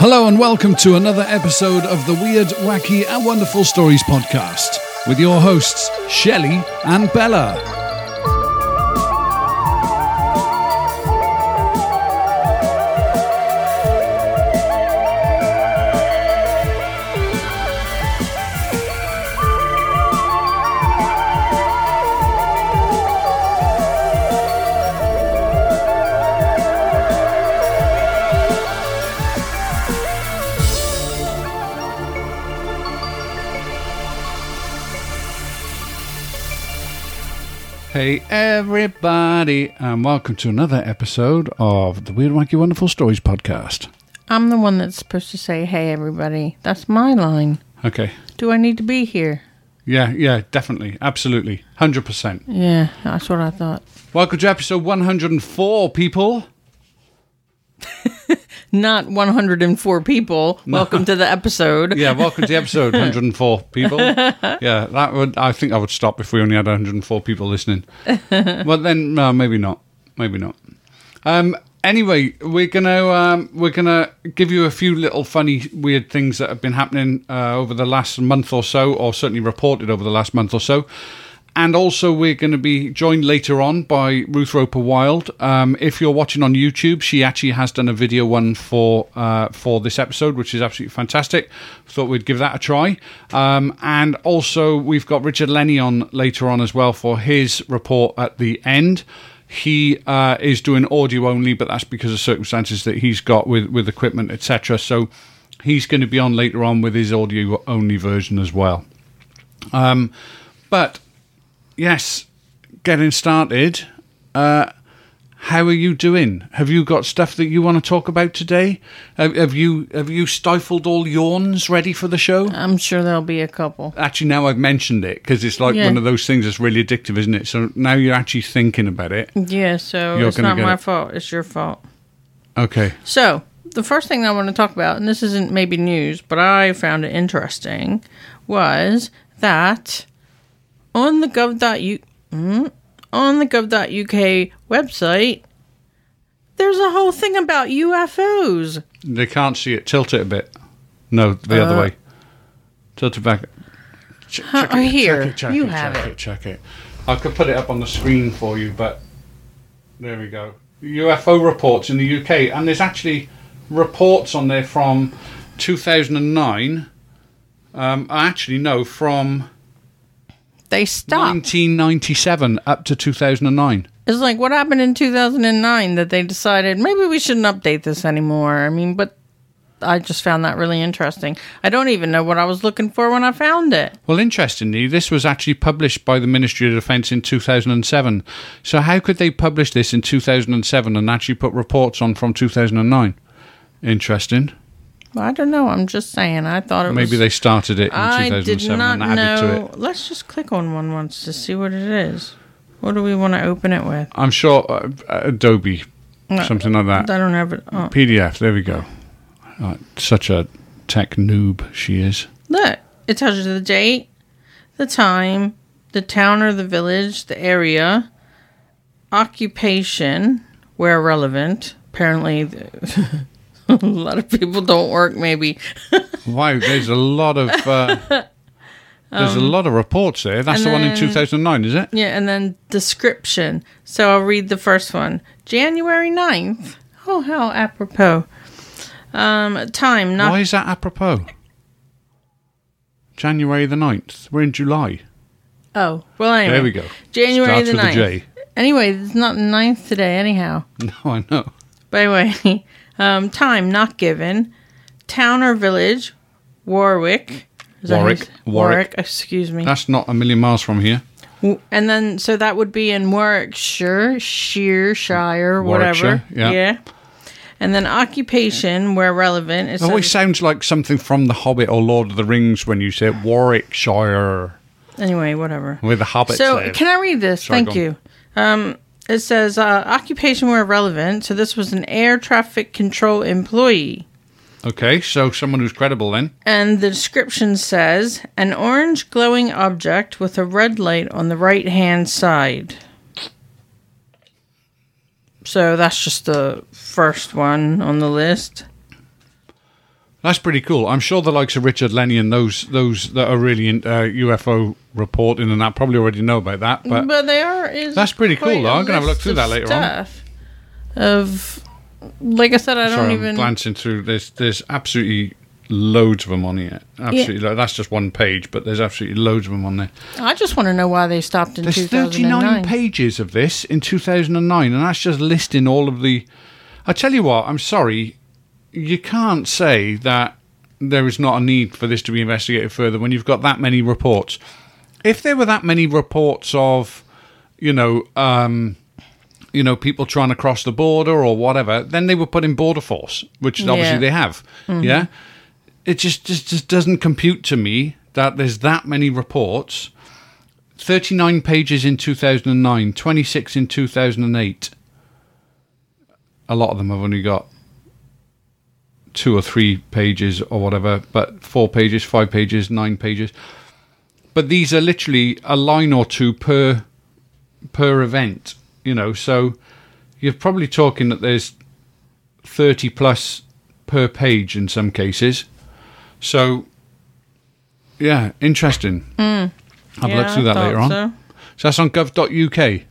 Hello and welcome to another episode of the Weird, Wacky and Wonderful Stories podcast with your hosts, Shelley and Bella. Hey everybody, and welcome to another episode of the Weird, Wacky, Wonderful Stories podcast. I'm the one that's supposed to say, hey, everybody. That's my line. Okay. Do I need to be here? Yeah, yeah, definitely. Absolutely. 100%. Yeah, that's what I thought. Welcome to episode 104, people. Not 104 people. Welcome to the episode. Yeah, welcome to the episode 104, people. Yeah, that would, I think I would stop if we only had 104 people listening. well, then, no, maybe not. Maybe not. Um, anyway, we're gonna um, we're gonna give you a few little funny, weird things that have been happening uh, over the last month or so, or certainly reported over the last month or so. And also, we're going to be joined later on by Ruth Roper Wild. Um, if you're watching on YouTube, she actually has done a video one for uh, for this episode, which is absolutely fantastic. Thought we'd give that a try. Um, and also, we've got Richard Lenny on later on as well for his report at the end. He uh, is doing audio only, but that's because of circumstances that he's got with with equipment, etc. So he's going to be on later on with his audio only version as well. Um, but yes, getting started. Uh, how are you doing? Have you got stuff that you want to talk about today? Have, have you have you stifled all yawns ready for the show? I'm sure there'll be a couple. Actually, now I've mentioned it because it's like Yeah. one of those things that's really addictive, isn't it? So now you're actually thinking about it. Yeah, so You're it's not my it. fault. It's your fault. Okay. So, the first thing I want to talk about, and this isn't maybe news, but I found it interesting, was that on the gov.uk, mm, on the gov.uk website, there's a whole thing about UFOs. They can't see it. Tilt it a bit. No, the other Uh, way. Tilt it back. Ch- Huh, check oh, it, here. Check it, check You it, have check it. it. Check it. I could put it up on the screen for you, but there we go. UFO reports in the UK, and there's actually reports on there from 2009. Um, actually, no, from They stopped. 1997 up to 2009. It's like what happened in 2009 that they decided maybe we shouldn't update this anymore. I mean, but I just found that really interesting. I don't even know what I was looking for when I found it. Well, interestingly, this was actually published by the Ministry of Defence in 2007. So, how could they publish this in 2007 and actually put reports on from 2009? Interesting. Well, I don't know. I'm just saying. I thought it Maybe was. they started it in I did 2007 not and added to know. it. Let's just click on one once to see what it is. What do we want to open it with? I'm sure uh, Adobe, something like that. I don't have it. Oh, PDF, there we go. Uh, such a tech noob she is. look, it tells you the date, the time, the town or the village, the area, occupation, where relevant. Apparently, the- a lot of people don't work. Maybe Wow, there's a lot of. Uh, there's a lot of reports there. That's the Um, and one in 2009, is it? Yeah, and then description. So I'll read the first one. January 9th. Oh, how apropos. Um, time, not Why is that apropos? January the 9th. We're in July. Oh, well, anyway. There we go. January Starts the with 9th. J. Anyway, it's not the 9th today, anyhow. No, I know. But anyway, um, time not given. Town or village, Warwick. Is that how you Warwick. Warwick. Warwick, excuse me. That's not a million miles from here. And then, so that would be in Warwickshire, Shear, Shire, whatever. Warwickshire, yeah. And then occupation, where relevant. It always sounds like something from The Hobbit or Lord of the Rings when you say Warwickshire, anyway, whatever. where the Hobbits So, live. can I read this? Sorry, Thank you. Um, it says uh, occupation where relevant. So this was an air traffic control employee. okay, so someone who's credible then. And the description says an orange glowing object with a red light on the right hand side. So that's just the first one on the list. That's pretty cool. I'm sure the likes of Richard Lenny and those those that are really in uh, UFO reporting and that probably already know about that. But But they are. Is That's pretty cool, though. I'm gonna have a look through that later on. Of, like I said, I don't sorry, even. I'm glancing through. There's there's absolutely loads of them on here. Absolutely, lo- that's just one page, but there's absolutely loads of them on there. I just want to know why they stopped in There's 2009. 39 pages of this in 2009, and that's just listing all of the. I tell you what, I'm sorry, you can't say that there is not a need for this to be investigated further when you've got that many reports. If there were that many reports of, you know, um, you know, people trying to cross the border or whatever, then they would put in border force, which obviously they have. Yeah, it just, just just doesn't compute to me that there's that many reports. 39 pages in 2009, 26 in 2008. A lot of them have only got two or three pages or whatever, but four pages, five pages, nine pages. But these are literally a line or two per per event, you know. So you're probably talking that there's 30 plus per page in some cases. So yeah, interesting. Hmm. Have a look through that later on. so. So that's on gov.uk.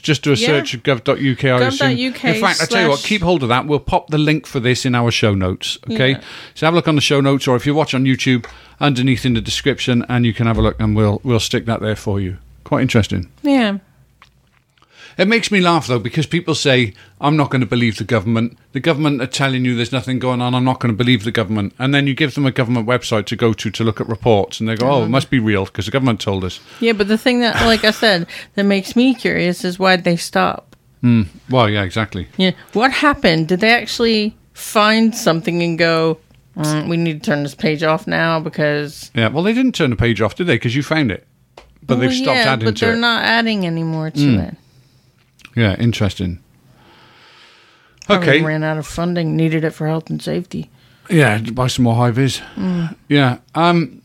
Just do a Yeah. search of gov.uk. I. Gov.uk In fact, I tell you what, keep hold of that. We'll pop the link for this in our show notes. Okay. Yeah. So have a look on the show notes, or if you watch on YouTube, underneath in the description, and you can have a look, and we'll we'll stick that there for you. Quite interesting. Yeah. It makes me laugh though because people say I'm not going to believe the government. The government are telling you there's nothing going on. I'm not going to believe the government. And then you give them a government website to go to to look at reports, and they go, "Oh, it must be real because the government told us." Yeah, but the thing that, like I said, that makes me curious is why'd they stop? Well, yeah, exactly. Yeah. What happened? Did they actually find something and go, "Mm, we need to turn this page off now because. Yeah. Well, they didn't turn the page off, did they? Because you found it, but they've Well, stopped yeah, adding but to they're it. not adding any more to it. Yeah, interesting. Probably Okay. ran out of funding, needed it for health and safety. Yeah, buy some more high vis. Yeah. Um.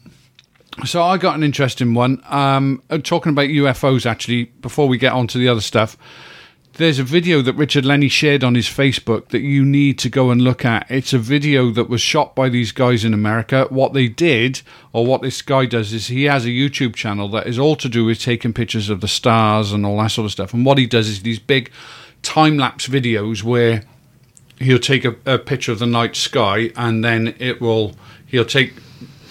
So I got an interesting one. Um, uh, talking about UFOs. Actually, before we get on to the other stuff, there's a video that Richard Lenny shared on his Facebook that you need to go and look at. It's a video that was shot by these guys in America. What they did, or what this guy does, is he has a YouTube channel that is all to do with taking pictures of the stars and all that sort of stuff. And what he does is these big time lapse videos where he'll take a, a picture of the night sky and then it will he'll take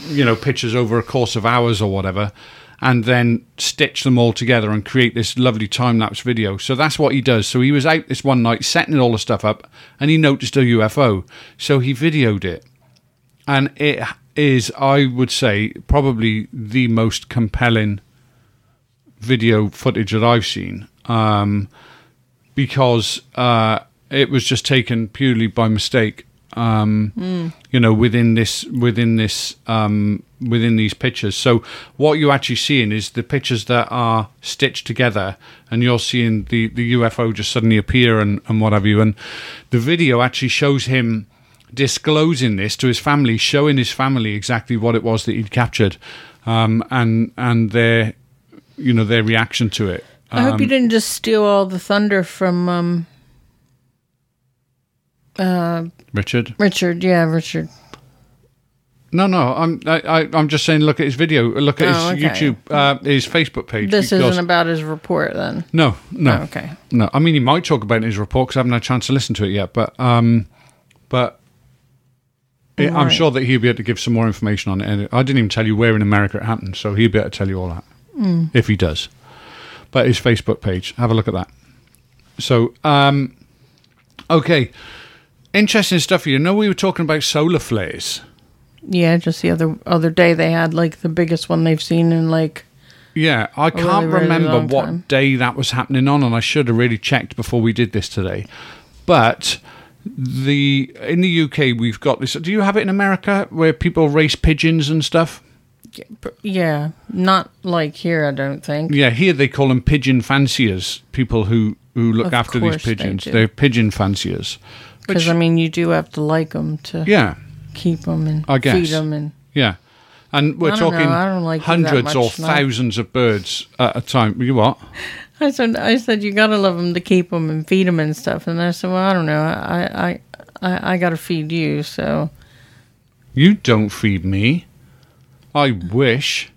you know pictures over a course of hours or whatever and then stitch them all together and create this lovely time lapse video. So that's what he does. So he was out this one night setting all the stuff up and he noticed a UFO so he videoed it. And it is i would say probably the most compelling video footage that i've seen. Um, because uh, it was just taken purely by mistake. Um, You know, within this, within this, um, within these pictures. So what you're actually seeing is the pictures that are stitched together, and you're seeing the the UFO just suddenly appear and and what have you. And the video actually shows him disclosing this to his family, showing his family exactly what it was that he'd captured, um, and and their, you know, their reaction to it. I hope you didn't just steal all the thunder from um, uh, Richard. Richard. Yeah, Richard. No, no, I'm I, I, I'm just saying. Look at his video. Look at Oh, his okay. YouTube, uh, his Facebook page. This because- isn't about his report then. no, no, Oh, okay. no. I mean, he might talk about it in his report because I haven't had a chance to listen to it yet. But, um, but it, I'm Right. sure that he'll be able to give some more information on it. And I didn't even tell you where in America it happened, so he'll be able to tell you all that Hmm. if he does. But his Facebook page, have a look at that. So, um, okay, interesting stuff. You know, we were talking about solar flares. Yeah, just the other other day they had like the biggest one they've seen in like Yeah, I can't really remember long what time. day that was happening on, and I should have really checked before we did this today. But the in the UK we've got this. Do you have it in America where people race pigeons and stuff? yeah, not like here. I don't think. Yeah, here they call them pigeon fanciers. People who who look Of after these course they pigeons, they're pigeon fanciers. Because I mean, you do have to like them to Yeah, keep them and I guess. feed them and. yeah. And we're I don't talking know, I don't like them that hundreds or no. thousands of birds at a time. You what? I said, I said you gotta love them to keep them and feed them and stuff. And I said, well, I don't know, I, I, I, I gotta feed you, so You don't feed me. I wish.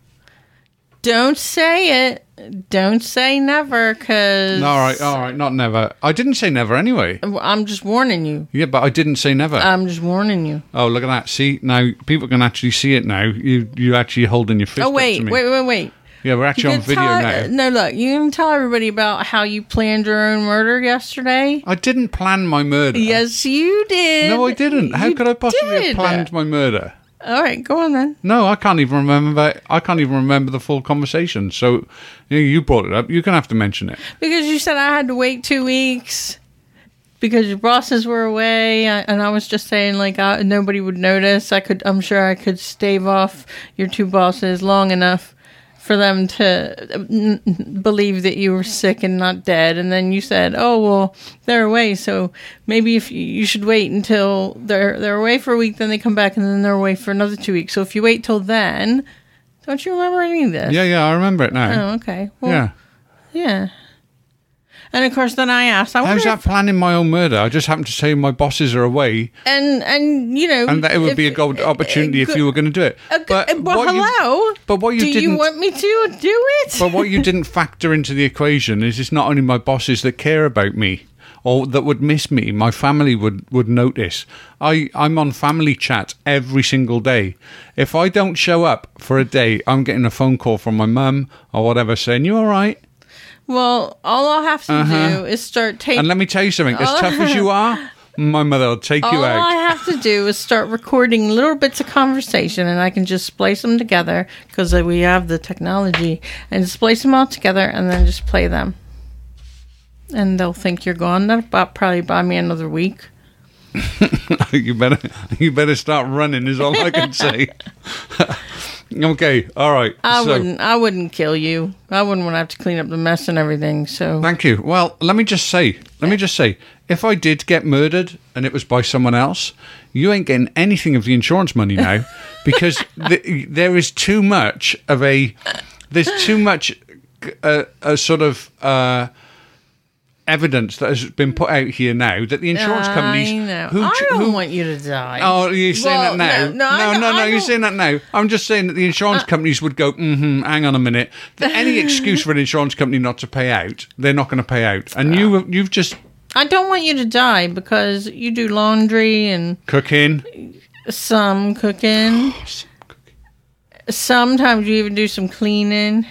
Don't say it. Don't say never, because All right, all right, not never. I didn't say never anyway. I'm just warning you. Yeah, but I didn't say never. I'm just warning you. oh, look at that. See, now people can actually see it now. You you actually holding your fist Oh up wait, to me. wait, wait, wait. Yeah, we're actually on video tell- now. No, look, you can tell everybody about how you planned your own murder yesterday. I didn't plan my murder. Yes, you did. No, I didn't. How You could I possibly did. have planned my murder? All right, go on then. No, I can't even remember. I can't even remember the full conversation. So, you, brought it up. You're gonna have to mention it. Because you said I had to wait two weeks because your bosses were away, and I was just saying like I, nobody would notice. I could, I'm sure I could stave off your two bosses long enough for them to believe that you were sick and not dead. And then you said, "Oh well, they're away, so maybe if you, you should wait until they're they're away for a week, then they come back, and then they're away for another two weeks. So if you wait till then." Don't you remember any of this? Yeah, yeah, I remember it now. Oh, okay. Well, yeah. yeah. And of course, then I asked, I How's that if, planning my own murder? I just happened to say my bosses are away, and and you know, and that it would if- be a gold opportunity if you were going to do it. uh, But well, what you- hello. but what you do didn't. you want me to do it? but what you didn't factor into the equation is it's not only my bosses that care about me or that would miss me. My family would, would notice. I, I'm on family chat every single day. If I don't show up for a day, I'm getting a phone call from my mum or whatever saying, You all right? Well, all I'll have to Uh-huh. do is start taking. And let me tell you something as tough as you are, my mother will take you out. All I have to do is start recording little bits of conversation, and I can just splice them together because we have the technology, and splice them all together, and then just play them. And they'll think you're gone. That'll probably buy me another week. you better you better start running is all I can say. okay, all right. I so- wouldn't. I wouldn't kill you. I wouldn't want to have to clean up the mess and everything. So Thank you. Well, let me just say, let me just say, if I did get murdered and it was by someone else, you ain't getting anything of the insurance money now because th- there is too much of a, there's too much, uh, a sort of uh, evidence that has been put out here now that the insurance companies I know. who I don't who want you to die. Oh, you're saying Well, that now? no, no, I no, no, You're Uh, saying that now. I'm just saying that the insurance companies would go, mm-hmm, hang on a minute. Any excuse for an insurance company not to pay out, they're not going to pay out. And you, you've just I don't want you to die because you do laundry and cooking. some cooking. Sometimes you even do some cleaning.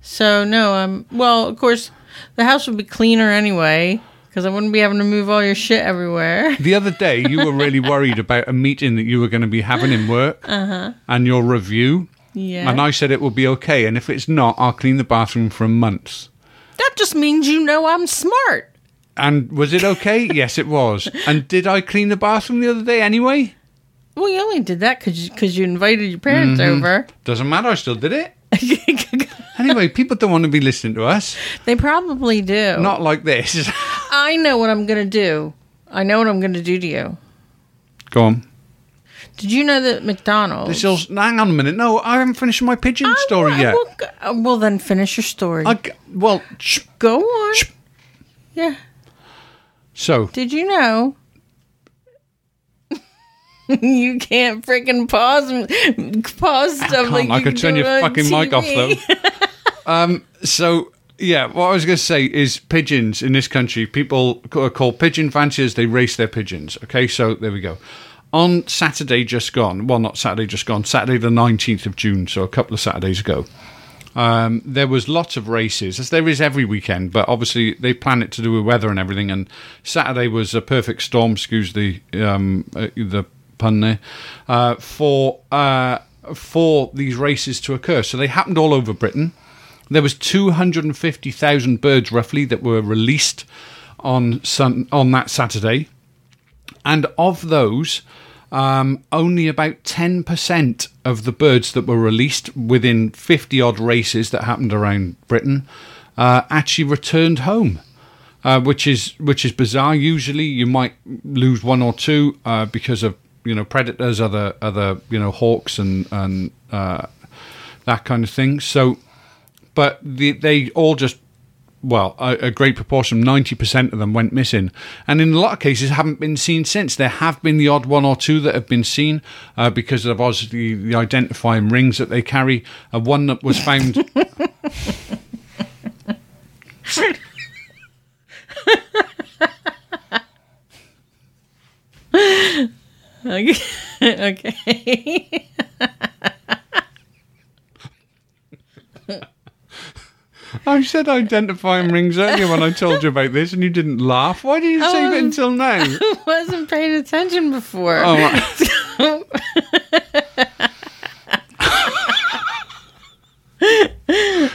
So no, I'm well. Of course, the house would be cleaner anyway because I wouldn't be having to move all your shit everywhere. The other day, you were really worried about a meeting that you were going to be having in work and your review. Yeah, And I said it will be okay. And if it's not, I'll clean the bathroom for months. that just means you know I'm smart. And was it okay? yes, it was. And did I clean the bathroom the other day anyway? Well, you only did that because because you invited your parents Mm-hmm. over. Doesn't matter. I still did it. Anyway, people don't want to be listening to us. they probably do. Not like this. I know what I'm gonna do. I know what I'm gonna do to you. Go on. Did you know that McDonald's? This is, hang on a minute. No, I haven't finished my pigeon I story wa- yet. Well, uh, well, then finish your story. I well, sh- Go on. Yeah. so Did you know? you can't freaking pause pause stuff can't. like I could turn your fucking mic off, TV. um, so yeah, what I was going to say is pigeons in this country, people are called pigeon fanciers. They race their pigeons. Okay, so there we go. On Saturday just gone, well, not Saturday just gone, Saturday the nineteenth of June, so a couple of Saturdays ago. Um, there was lots of races, as there is every weekend, but obviously they plan it to do with weather and everything. And Saturday was a perfect storm, excuse the um, uh, the pun there, uh, for uh, for these races to occur. So they happened all over Britain. There was two hundred and fifty thousand birds roughly that were released on sun on that Saturday, and of those, um, only about 10% of the birds that were released within 50 odd races that happened around Britain uh, actually returned home. Uh, which is which is bizarre. Usually, you might lose one or two uh, because of you know predators, other other you know hawks and and uh, that kind of thing. So, but the, they all just well, a, a great proportion, 90% of them went missing. And in a lot of cases, haven't been seen since. There have been the odd one or two that have been seen uh, because of obviously the identifying rings that they carry. Uh, one that was found. Okay. okay. I said identifying rings earlier when I told you about this, and you didn't laugh. Why did you save it until now? I wasn't paying attention before. Oh, right.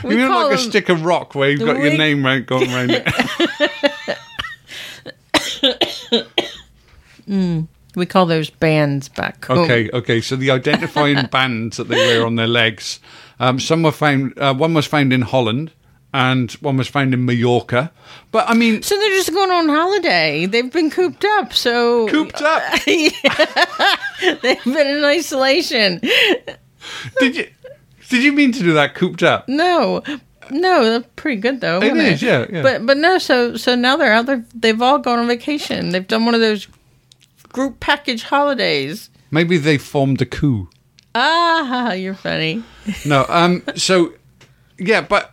we you look like a stick of rock where you've got your name right going around it. we call those bands back home. Okay, okay. So the identifying bands that they wear on their legs. Um, some were found. Uh, one was found in Holland, and one was found in Mallorca. But I mean, So they're just going on holiday. They've been cooped up. So cooped up. they've been in isolation. Did you? Did you mean to do that? Cooped up. No, no, they're pretty good though. It wasn't yeah, yeah. But but no, so so now they're out there. They've all gone on vacation. They've done one of those group package holidays. Maybe they formed a coup. Ah, you're funny. No. Um. So, yeah, but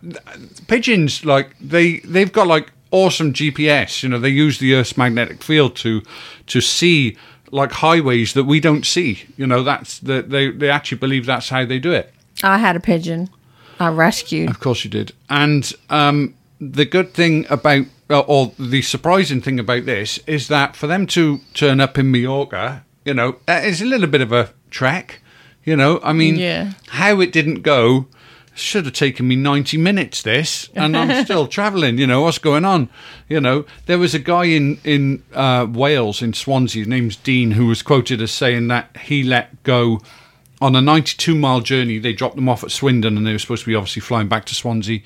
pigeons like they they've got like awesome GPS. You know, they use the Earth's magnetic field to to see like highways that we don't see. You know, that's the, they they actually believe that's how they do it. I had a pigeon. I rescued. Of course you did. And um, the good thing about, uh, or the surprising thing about this, is that for them to turn up in Mallorca, you know, uh, it's a little bit of a trek. You know, I mean, Yeah. how it didn't go should have taken me 90 minutes this and i'm still traveling you know what's going on? You know there was a guy in in uh, wales in swansea his name's dean who was quoted as saying that he let go on a 92 mile journey. They dropped them off at swindon and they were supposed to be obviously flying back to swansea.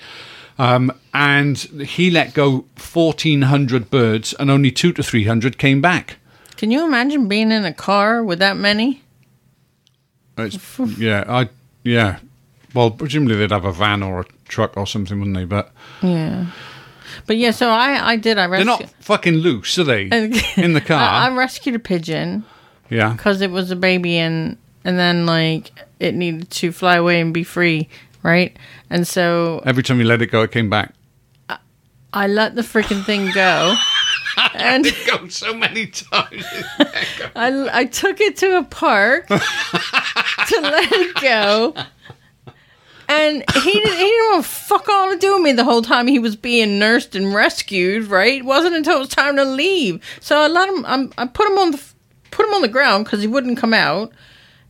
Um, and he let go 1400 birds and only 2 to 300 came back. Can you imagine being in a car with that many? It's, yeah i yeah well presumably they'd have a van or a truck or something wouldn't they but Yeah. But yeah, so I I did. I rescued. they're not fucking loose are they in the car I, I rescued a pigeon yeah because it was a baby and and then like it needed to fly away and be free, right? And so Every time you let it go, it came back. I let the freaking thing go. and it Go so many times. I, I took it to a park to let it go. And he didn't, he didn't want to fuck all to do with me the whole time he was being nursed and rescued. Right? It wasn't until it was time to leave. So I let him. I'm, I put him on the put him on the ground because he wouldn't come out.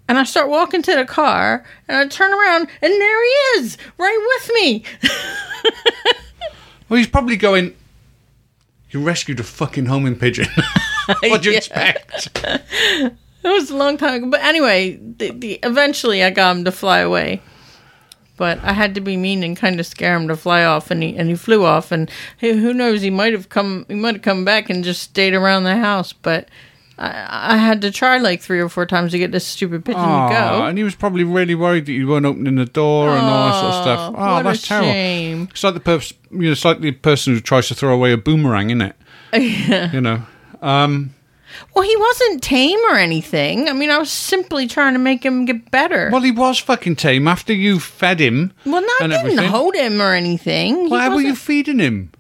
And I start walking to the car, and I turn around, and there he is, right with me. well, he's probably going. You rescued a fucking homing pigeon. what do you Yeah. expect? It was a long time ago. But anyway, the, the, eventually I got him to fly away. But I had to be mean and kind of scare him to fly off, and he and he flew off. And who who knows? He might have come. He might have come back and just stayed around the house. But I, I had to try like three or four times to get this stupid pigeon to go. and he was probably really worried that you weren't opening the door and all that sort of stuff. Oh, what that's a terrible. shame. It's like the pers- you know, it's like the person who tries to throw away a boomerang, isn't it? You know. Um, Well, he wasn't tame or anything. I mean, I was simply trying to make him get better. well, he was fucking tame after you fed him. Well, not and didn't everything. hold him or anything. Why were you feeding him?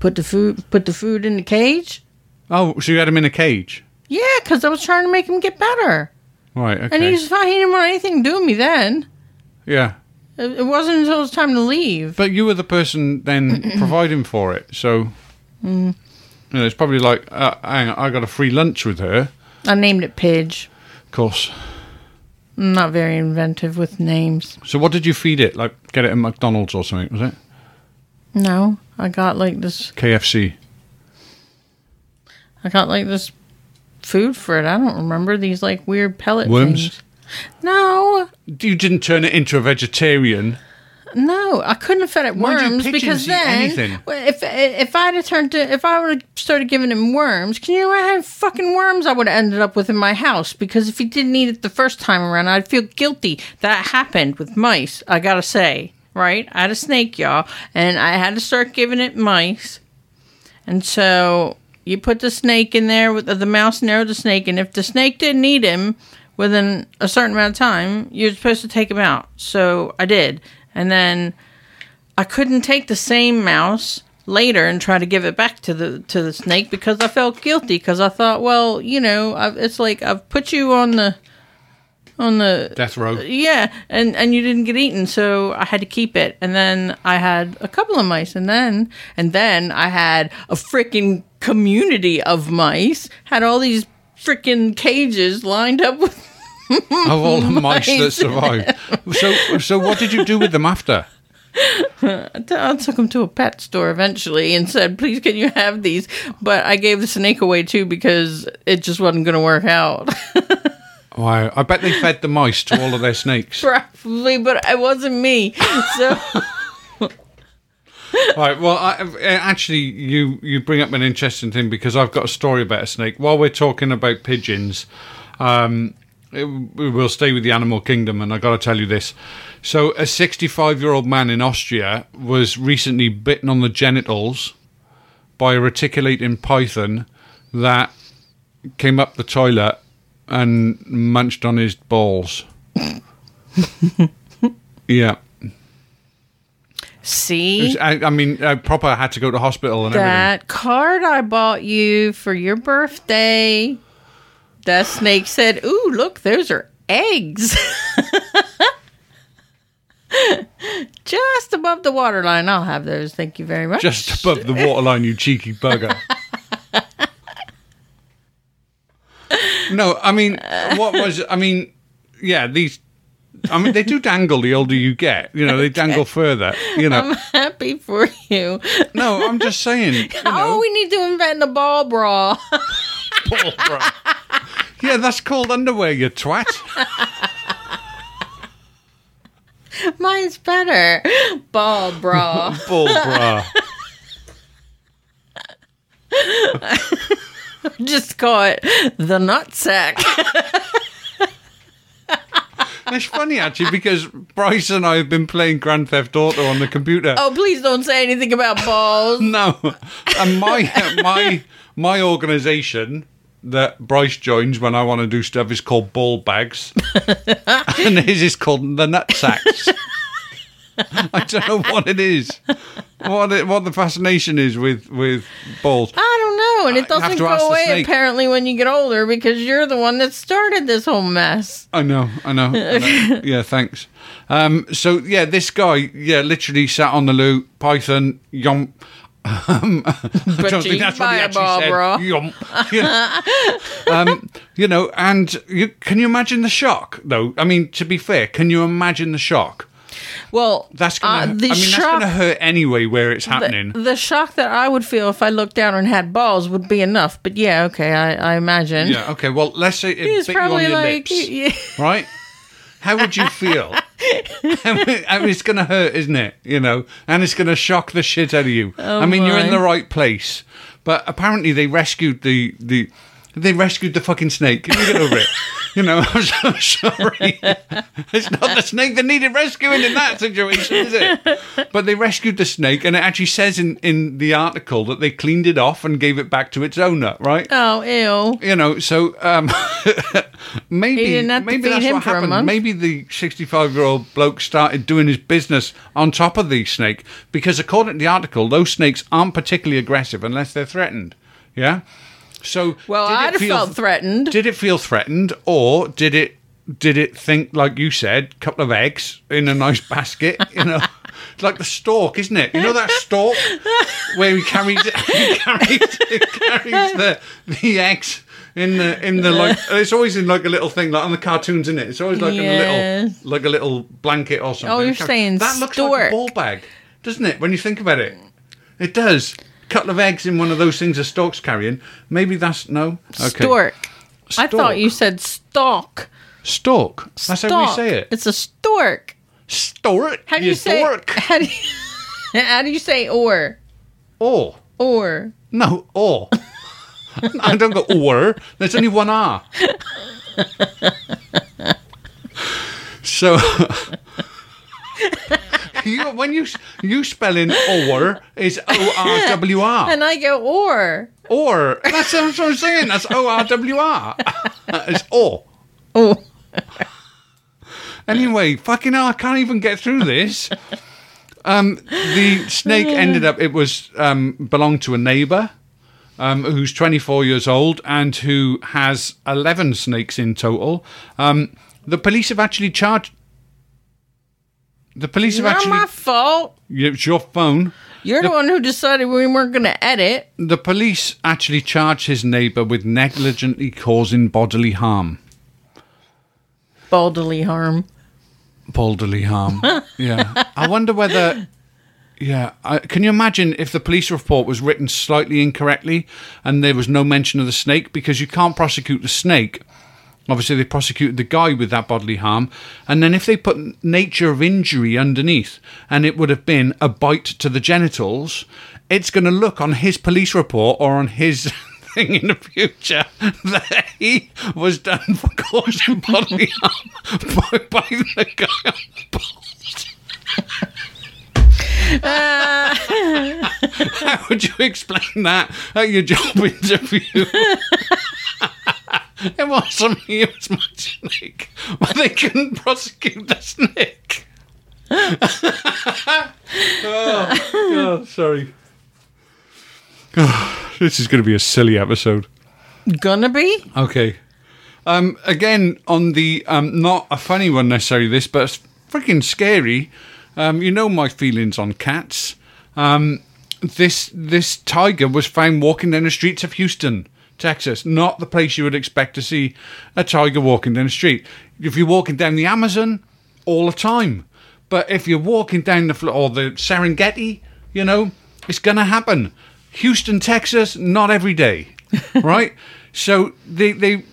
put the food put the food in the cage? Oh, so you had him in a cage? Yeah, because I was trying to make him get better. Right. Okay. And he was fine. He didn't want anything to do with me then. yeah. It it wasn't until it was time to leave. But you were the person then providing for it, so Mm. You know, it's probably like, uh, hang on, I got a free lunch with her. I named it Pidge. Of course. I'm not very inventive with names. So what did you feed it? Like get it at McDonald's or something? Was it No, I got like this. KFC? I got like this food for it. I don't remember these like weird pellet Worms? things. No, You didn't turn it into a vegetarian. No, I couldn't have fed it Why worms because then, anything? if if I'd have turned to, if I would have started giving him worms, can you know how fucking worms I would have ended up with in my house? Because if he didn't eat it the first time around, I'd feel guilty. That happened with mice. I gotta say, right? I had a snake, y'all, and I had to start giving it mice. And so you put the snake in there with the mouse in there with the snake, and if the snake didn't eat him within a certain amount of time, you're supposed to take him out. So I did, and then I couldn't take the same mouse later and try to give it back to the to the snake because I felt guilty because I thought, well, you know, I've, it's like I've put you on the on the Death row. yeah, and and you didn't get eaten, so I had to keep it. And then I had a couple of mice, and then and then I had a freaking community of mice. Had all these freaking cages lined up with. Of all the mice that survived. So, so what did you do with them after? I took them to a pet store eventually and said, "Please, can you have these?" But I gave the snake away too because it just wasn't going to work out. Wow, I bet they fed the mice to all of their snakes. Probably, but it wasn't me. So Right. Well, I, uh, actually, you you bring up an interesting thing because I've got a story about a snake. While we're talking about pigeons, um, it, we will stay with the animal kingdom, and I got to tell you this. So, a 65 year old man in Austria was recently bitten on the genitals by a reticulating python that came up the toilet and munched on his balls. yeah. see I, I mean, uh, proper had to go to hospital and everything. that card I bought you for your birthday. That snake said, "Ooh, look, those are eggs." Just above the waterline. I'll have those. Thank you very much. Just above the waterline, you cheeky bugger. no, I mean, what was, I mean, yeah, these, I mean, they do dangle the older you get. You know, they dangle further. You know, I'm happy for you. no, I'm just saying. You Oh, we need to invent a ball bra. ball bra. Yeah, that's called underwear, you twat. Mine's better. Ball bra. Ball bra. Just call it the nutsack. It's funny actually because Bryce and I have been playing Grand Theft Auto on the computer. Oh, please don't say anything about balls. No, and my my my organisation that Bryce joins when I want to do stuff is called Ball Bags, and his is called the Nutsacks. I don't know what it is, what it, what the fascination is with with balls. I don't know, and it doesn't go away apparently when you get older because you're the one that started this whole mess. I know, I know. I know. yeah, thanks. Um, so yeah, this guy, yeah, literally sat on the loo, Python, yomp. Um, I don't you think that's what he actually said. You know, um, you know, and you, can you imagine the shock? Though, I mean, to be fair, can you imagine the shock? Well, That's gonna. uh, I mean, that's gonna hurt anyway where it's happening. the, the shock that I would feel if I looked down and had balls would be enough. But yeah, okay, I, I imagine. yeah. Okay. Well, let's say it He's bit you on probably your like, lips. yeah. right? How would you feel? I mean, I mean, it's going to hurt, isn't it? You know, and it's going to shock the shit out of you. Oh, I mean, you're in the right place, but apparently they rescued the the they rescued the fucking snake. Can you get over it? You know, I'm so sorry. It's not the snake that needed rescuing in that situation, is it? But they rescued the snake, and it actually says in in the article that they cleaned it off and gave it back to its owner. Right? Oh, ew. you know, so um, maybe He didn't have to maybe that's what happened. Maybe the sixty-five-year-old bloke started doing his business on top of the snake because, according to the article, those snakes aren't particularly aggressive unless they're threatened. Yeah. So Well, did I'd have feel- felt threatened. Did it feel threatened, or did it did it think like you said, couple of eggs in a nice basket? You know. It's like the stork, isn't it? You know that stork where he carries he carries, he carries the the eggs in the in the like. It's always in like a little thing, like on the cartoons, isn't it? It's always like in a little like a little blanket or something. Oh, you're saying that looks like a ball bag, doesn't it? When you think about it, it does. Couple of eggs in one of those things a stork's carrying. Maybe that's no. Okay. Stork. I thought you said stalk. Stork. That's how we say it. It's a stork. Stork. How do you, say? Stork. How do you, how do you say or Or. or? No, or. I don't go or. There's only one R. So. you, when you you spell in or is O R W R. And I go, or. Or that's what I'm saying. That's O R W R. It's or. Oh. Anyway, fucking hell, I can't even get through this. Um, the snake ended up. It was um, belonged to a neighbour. Um, who's 24 years old and who has 11 snakes in total. Um, the police have actually charged. The police have Not actually. my fault. It's your phone. You're the one who decided we weren't going to edit. The police actually charged his neighbour with negligently causing bodily harm. Bodily harm. Bodily harm. yeah. I wonder whether. Yeah. I, can you imagine if the police report was written slightly incorrectly and there was no mention of the snake? Because you can't prosecute the snake. Obviously, they prosecuted the guy with that bodily harm. And then if they put nature of injury underneath and it would have been a bite to the genitals, it's going to look on his police report or on his thing in the future that he was done for causing bodily harm by, by the guy on the post. How would you explain that at your job interview? it wasn't me, it was my snake. But they couldn't prosecute the snake. oh, God, sorry. this is going to be a silly episode. Gonna be? Okay. Um, again, on the um, not a funny one necessarily, this, but it's freaking scary. Um, you know my feelings on cats. Um, this this tiger was found walking down the streets of Houston, Texas. Not the place you would expect to see a tiger walking down the street. If you're walking down the Amazon, all the time. But if you're walking down the or the Serengeti, you know, it's gonna happen. Houston, Texas, not every day, right? so they they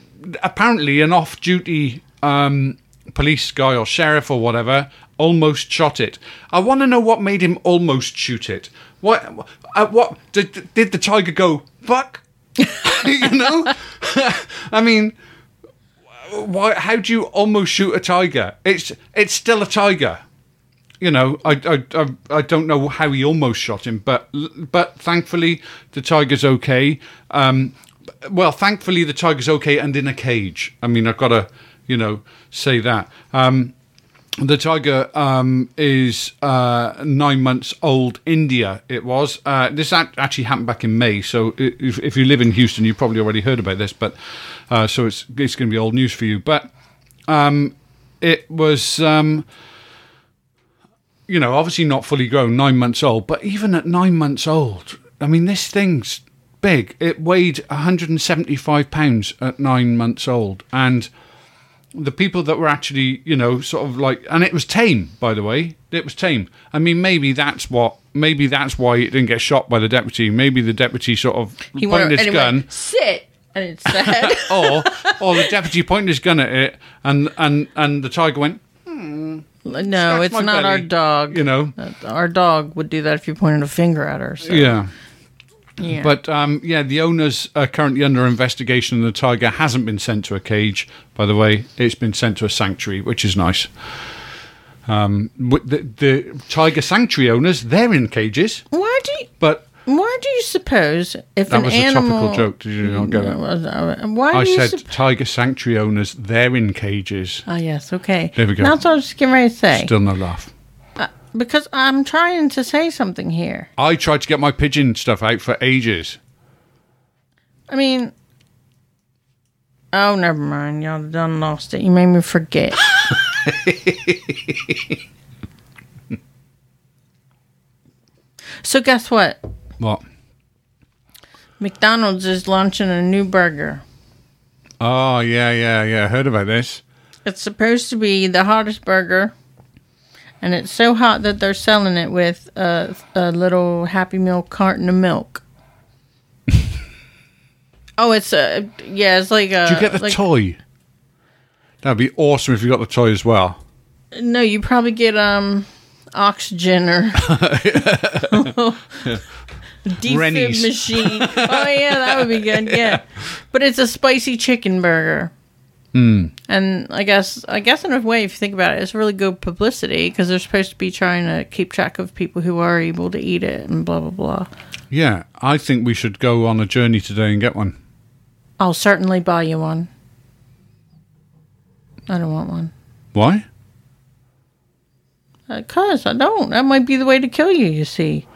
apparently an off-duty um, police guy or sheriff or whatever almost shot it. I want to know what made him almost shoot it. What? Uh, what did did the tiger go? Fuck. you know, I mean, why? How do you almost shoot a tiger? It's it's still a tiger. You know, I, I, I, I don't know how he almost shot him, but but thankfully the tiger's okay. Um, well, thankfully the tiger's okay and in a cage. I mean, I've got to, you know, say that. Um, the tiger um, is uh, nine months old. India, it was. Uh, this act- actually happened back in May. So if, if you live in Houston, you've probably already heard about this. But uh, so it's it's going to be old news for you. But um, it was. Um, you know, obviously not fully grown, nine months old, but even at nine months old, I mean, this thing's big. It weighed 175 pounds at nine months old, and the people that were actually, you know, sort of like, and it was tame, by the way. It was tame. I mean, maybe that's what, maybe that's why it didn't get shot by the deputy. Maybe the deputy sort of He pointed his gun, went, sit. And it said, or or the deputy pointed his gun at it, and and and the tiger went, no, it's not our dog. you know, Uh, Our dog would do that if you pointed a finger at her. So, yeah. Yeah. But um, yeah, the owners are currently under investigation, and the tiger hasn't been sent to a cage. By the way, it's been sent to a sanctuary, which is nice. Um, the, the tiger sanctuary owners, they're in cages, why do you, but why do you suppose if that an was animal? a topical joke. Did you not get it? uh, Why I said sup- tiger sanctuary owners, they're in cages. Oh yes, okay. There we go. That's what I was getting ready to say. Still no laugh. Because I'm trying to say something here. I tried to get my pigeon stuff out for ages. I mean, oh, never mind. Y'all done lost it. You made me forget. so guess what? What? McDonald's is launching a new burger. Oh yeah, yeah, yeah. I heard about this. It's supposed to be the hottest burger, and it's so hot that they're selling it with a, a little Happy Meal carton of milk. oh, it's a yeah, it's like a. Did you get the like, toy? That'd be awesome if you got the toy as well. No, you probably get um oxygen or defib Rennies. machine. Oh yeah, that would be good. Yeah, but it's a spicy chicken burger. Mm. And I guess, I guess in a way, if you think about it, it's really good publicity because they're supposed to be trying to keep track of people who are able to eat it and blah blah blah. Yeah, I think we should go on a journey today and get one. I'll certainly buy you one. I don't want one. Why? Uh, because I don't. That might be the way to kill you, you see.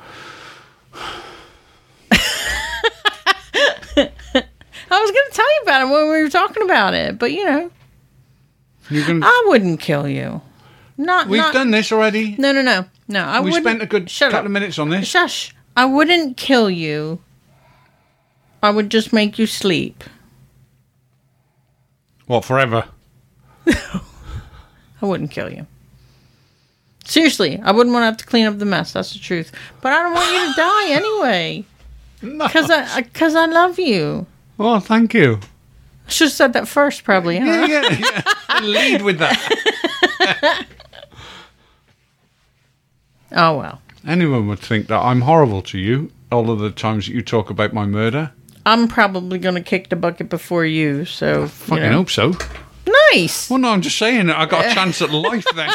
I was going to tell you about it when we were talking about it, but you know, You're gonna, I wouldn't kill you. Not. we've not, done this already. No, no, no, no. I we wouldn't. spent a good shut couple up. of minutes on this. Shush. I wouldn't kill you. I would just make you sleep. What, forever? I wouldn't kill you. Seriously, I wouldn't want to have to clean up the mess. That's the truth. But I don't want you to die anyway. No. Because I, cause I love you. Well, thank you. I should have said that first, probably. Huh? Yeah, yeah, yeah. Lead with that. Oh, well. Anyone would think that I'm horrible to you all of the times that you talk about my murder. I'm probably going to kick the bucket before you, so. you Fucking know. hope so. Nice. Well, no, I'm just saying that I got a chance at life then.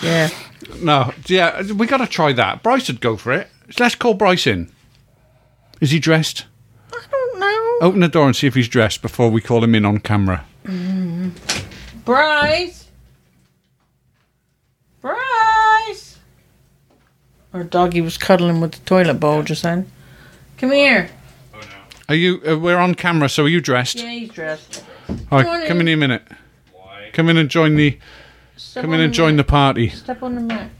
Yeah. No, yeah, we got to try that. Bryce would go for it. Let's call Bryce in. Is he dressed? I don't know. Open the door and see if he's dressed before we call him in on camera. Bryce. Bryce. Our doggy was cuddling with the toilet bowl just then. Come here. Are you? Uh, we're on camera, so are you dressed? Yeah, he's dressed. All right, come in here a minute. Come in and join the. Step Come in and join the party. Step on the mat.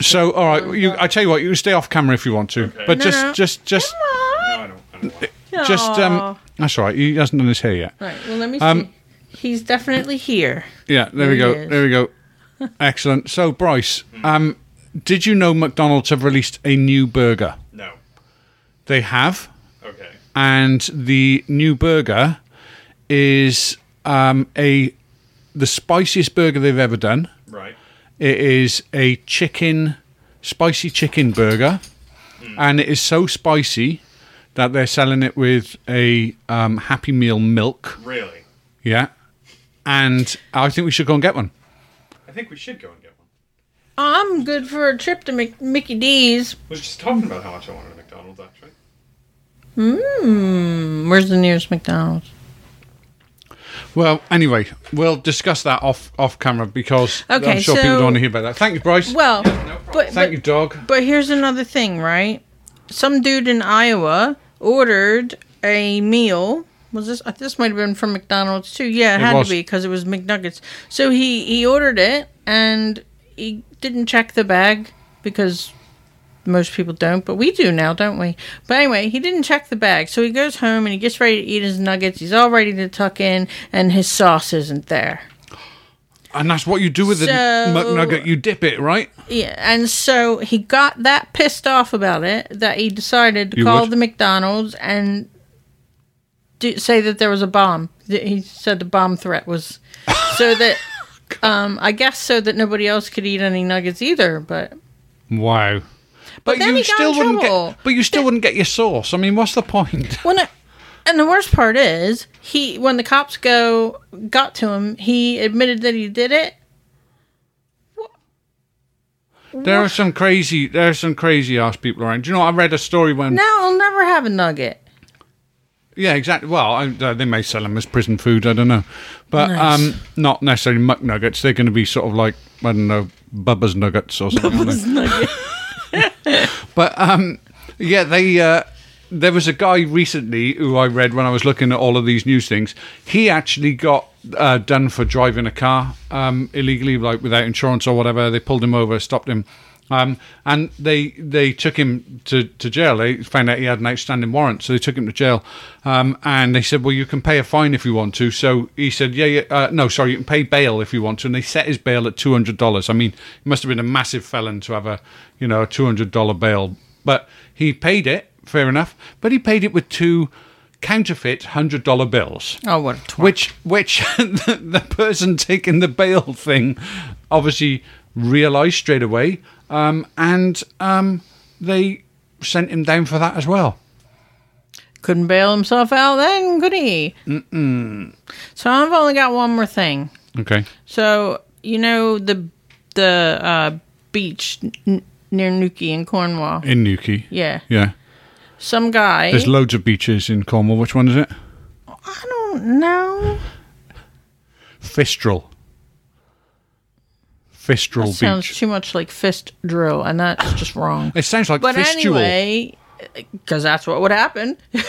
So, all right, you. I tell you what, you can stay off camera if you want to, but No, just, no. just, just, Come on. No, I don't. I don't want just. Um, that's all right. He hasn't done his hair yet. Right. Well, let me see. Um, he's definitely here. Yeah, there we There go. he is. There we go. Excellent. So, Bryce, um, did you know McDonald's have released a new burger? No. They have, Okay. and the new burger is um, a the spiciest burger they've ever done. Right. It is a chicken, spicy chicken burger, and it is so spicy that they're selling it with a um, Happy Meal milk. Really? Yeah, and I think we should go and get one. I think we should go and get one. I'm good for a trip to Mc- Mickey D's. I was just talking about how much I wanted a McDonald's actually. Hmm. Where's the nearest McDonald's? Well, anyway, we'll discuss that off off camera because okay, I'm sure people don't want to hear about that. Thank you, Bryce. Well, but, Thank but, you, dog. but here's another thing, right? Some dude in Iowa ordered a meal. Was this? uh, This might have been from McDonald's too. Yeah, it, It had was. to be because it was McNuggets. So he he ordered it and he didn't check the bag because most people don't, but we do now, don't we? But anyway, he didn't check the bag, so he goes home and he gets ready to eat his nuggets. He's all ready to tuck in, and his sauce isn't there. And that's what you do with the So- McNugget. You dip it, right? Yeah, and so he got that pissed off about it that he decided to You call would? the McDonald's and do, say that there was a bomb. He said the bomb threat was so that um, I guess so that nobody else could eat any nuggets either. But Wow. But, then you still wouldn't trouble. get. But you still wouldn't get your sauce. I mean, what's the point? and the worst part is he when the cops go got to him, he admitted that he did it. There are some crazy. There are some crazy ass people around. Do you know? I read a story when. Now I'll never have a nugget. Yeah, exactly. Well, I, uh, they may sell them as prison food. I don't know, but Nice. um, not necessarily McNuggets. They're going to be sort of like I don't know, Bubba's nuggets or something. aren't they? But um, yeah, they. Uh, there was a guy recently who I read when I was looking at all of these news things. He actually got uh, done for driving a car um, illegally, like without insurance or whatever. They pulled him over, stopped him, um, and they they took him to, to jail. They found out he had an outstanding warrant, so they took him to jail. Um, and they said, "Well, you can pay a fine if you want to." So he said, "Yeah, yeah, uh, no, sorry, you can pay bail if you want to." And they set his bail at two hundred dollars. I mean, he must have been a massive felon to have a you know a two hundred dollar bail, but he paid it. Fair enough, but he paid it with two counterfeit hundred dollar bills Oh, what which which the, the person taking the bail thing obviously realized straight away um, and um, they sent him down for that as well Couldn't bail himself out then, could he? Mm-mm. So I've only got one more thing. Okay. So you know the the uh, beach n- near Newquay in Cornwall. In Newquay. Yeah, Yeah. some guy. There's loads of beaches in Cornwall. Which one is it? I don't know. Fistral. Fistral That sounds Beach. too much like fist drill, and that's just wrong. It sounds like But fistule. anyway, because that's what would happen.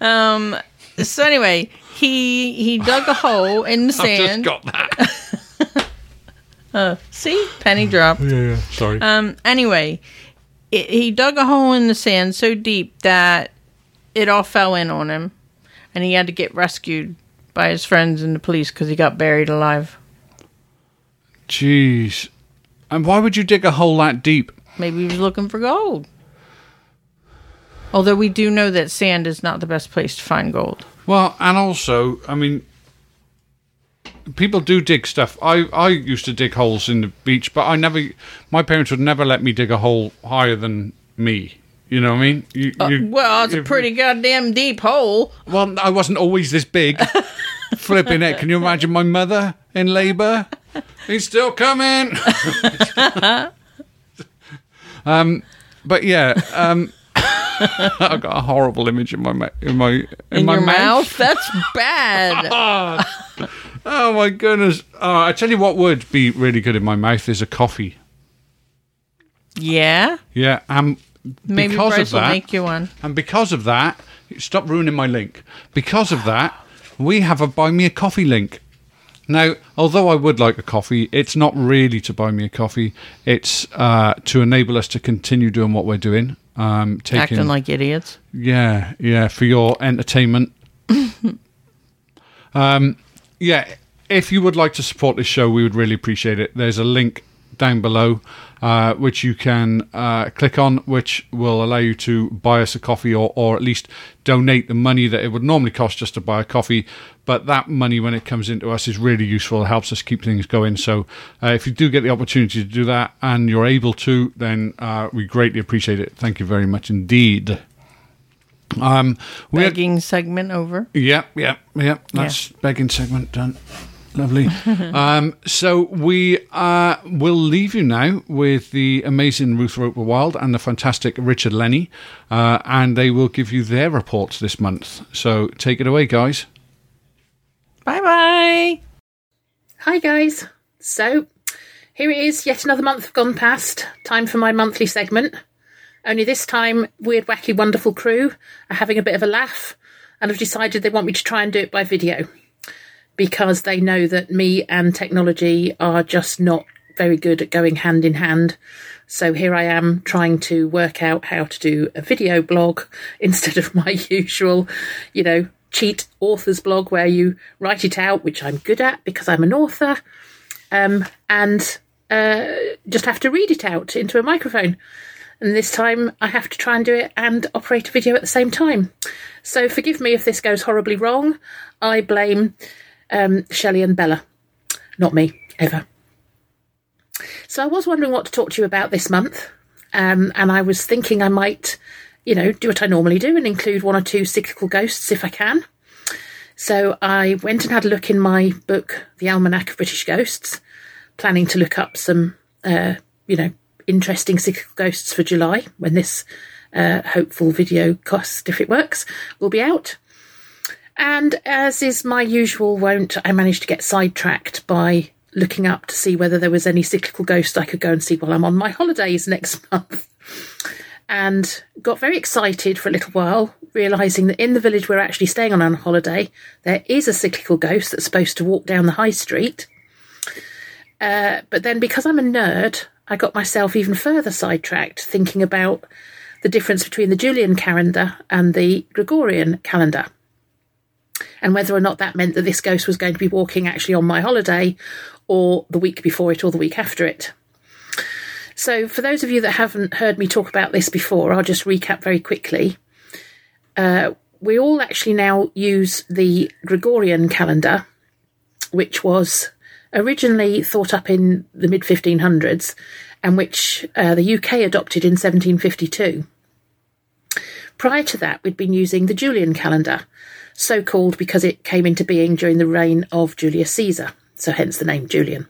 um. So anyway, he he dug a hole in the I've just sand. got that. Uh, see, penny dropped. yeah, yeah. Sorry. Um. Anyway, it, he dug a hole in the sand so deep that it all fell in on him, and he had to get rescued by his friends and the police because he got buried alive. Jeez. And why would you dig a hole that deep? Maybe he was looking for gold. Although we do know that sand is not the best place to find gold. Well, and also, I mean, people do dig stuff. I, I used to dig holes in the beach, but I never, my parents would never let me dig a hole higher than me. You know what I mean? You, you- Well, it's a pretty goddamn deep hole. Well, I wasn't always this big. Flipping it. Can you imagine my mother in labour? He's still coming. um, but yeah, um, I got a horrible image in my ma- in my in, In my your mouth? That's bad. Oh my goodness! Oh, I tell you what would be really good in my mouth is a coffee. yeah. Yeah, um, Maybe because Bryce of will that, make you one. And because of that, stop ruining my link. Because of that, we have a buy me a coffee link. Now, although I would like a coffee, it's not really to buy me a coffee. It's uh, to enable us to continue doing what we're doing. Um, taking, Acting like idiots. yeah, yeah, for your entertainment. um, yeah, if you would like to support this show, we would really appreciate it. There's a link down below uh, which you can uh, click on, which will allow you to buy us a coffee or, or at least donate the money that it would normally cost just to buy a coffee. But that money, when it comes into us, is really useful. It helps us keep things going. So uh, if you do get the opportunity to do that and you're able to, then uh, we greatly appreciate it. Thank you very much indeed. Um, Begging segment over. Yep, yep, yep. That's begging segment done. Lovely. um, so we uh, will leave you now with the amazing Ruth Roper Wild and the fantastic Richard Lenny, uh, and they will give you their reports this month. So take it away, guys. Bye bye. Hi guys. So here it is, yet another month gone past. Time for my monthly segment. Only this time, Weird Wacky Wonderful crew are having a bit of a laugh and have decided they want me to try and do it by video because they know that me and technology are just not very good at going hand in hand. So here I am trying to work out how to do a video blog instead of my usual, you know, cheat author's blog where you write it out, which I'm good at because I'm an author, um, and uh, just have to read it out into a microphone. And this time I have to try and do it and operate a video at the same time. So forgive me if this goes horribly wrong. I blame um, Shelley and Bella, not me, ever. So I was wondering what to talk to you about this month, um, and I was thinking I might, you know, do what I normally do and include one or two cyclical ghosts if I can. So I went and had a look in my book, The Almanac of British Ghosts, planning to look up some, uh, you know, interesting cyclical ghosts for July when this uh, hopeful video cost, if it works, will be out. And as is my usual wont, I managed to get sidetracked by looking up to see whether there was any cyclical ghost I could go and see while I'm on my holidays next month. And got very excited for a little while, realising that in the village we're actually staying on on holiday, there is a cyclical ghost that's supposed to walk down the high street. Uh, but then, because I'm a nerd, I got myself even further sidetracked thinking about the difference between the Julian calendar and the Gregorian calendar and whether or not that meant that this ghost was going to be walking actually on my holiday or the week before it or the week after it. So, for those of you that haven't heard me talk about this before, I'll just recap very quickly. Uh, we all actually now use the Gregorian calendar, which was originally thought up in the mid 1500s and which uh, the UK adopted in 1752. Prior to that, we'd been using the Julian calendar, so called because it came into being during the reign of Julius Caesar, so hence the name Julian.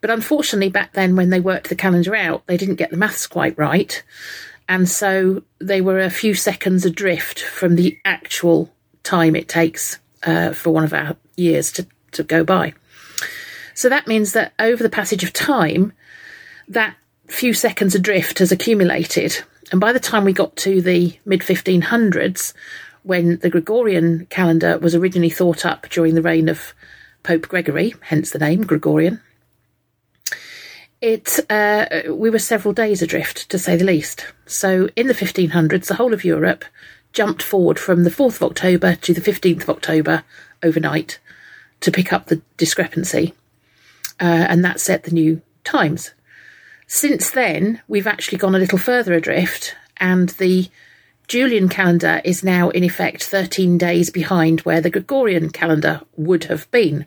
But unfortunately, back then, when they worked the calendar out, they didn't get the maths quite right. And so they were a few seconds adrift from the actual time it takes uh, for one of our years to, to go by. So that means that over the passage of time, that few seconds adrift has accumulated. And by the time we got to the mid 1500s, when the Gregorian calendar was originally thought up during the reign of Pope Gregory, hence the name Gregorian, it uh, we were several days adrift, to say the least. So in the 1500s, the whole of Europe jumped forward from the 4th of October to the 15th of October overnight to pick up the discrepancy, uh, and that set the new times. Since then, we've actually gone a little further adrift, and the Julian calendar is now in effect 13 days behind where the Gregorian calendar would have been.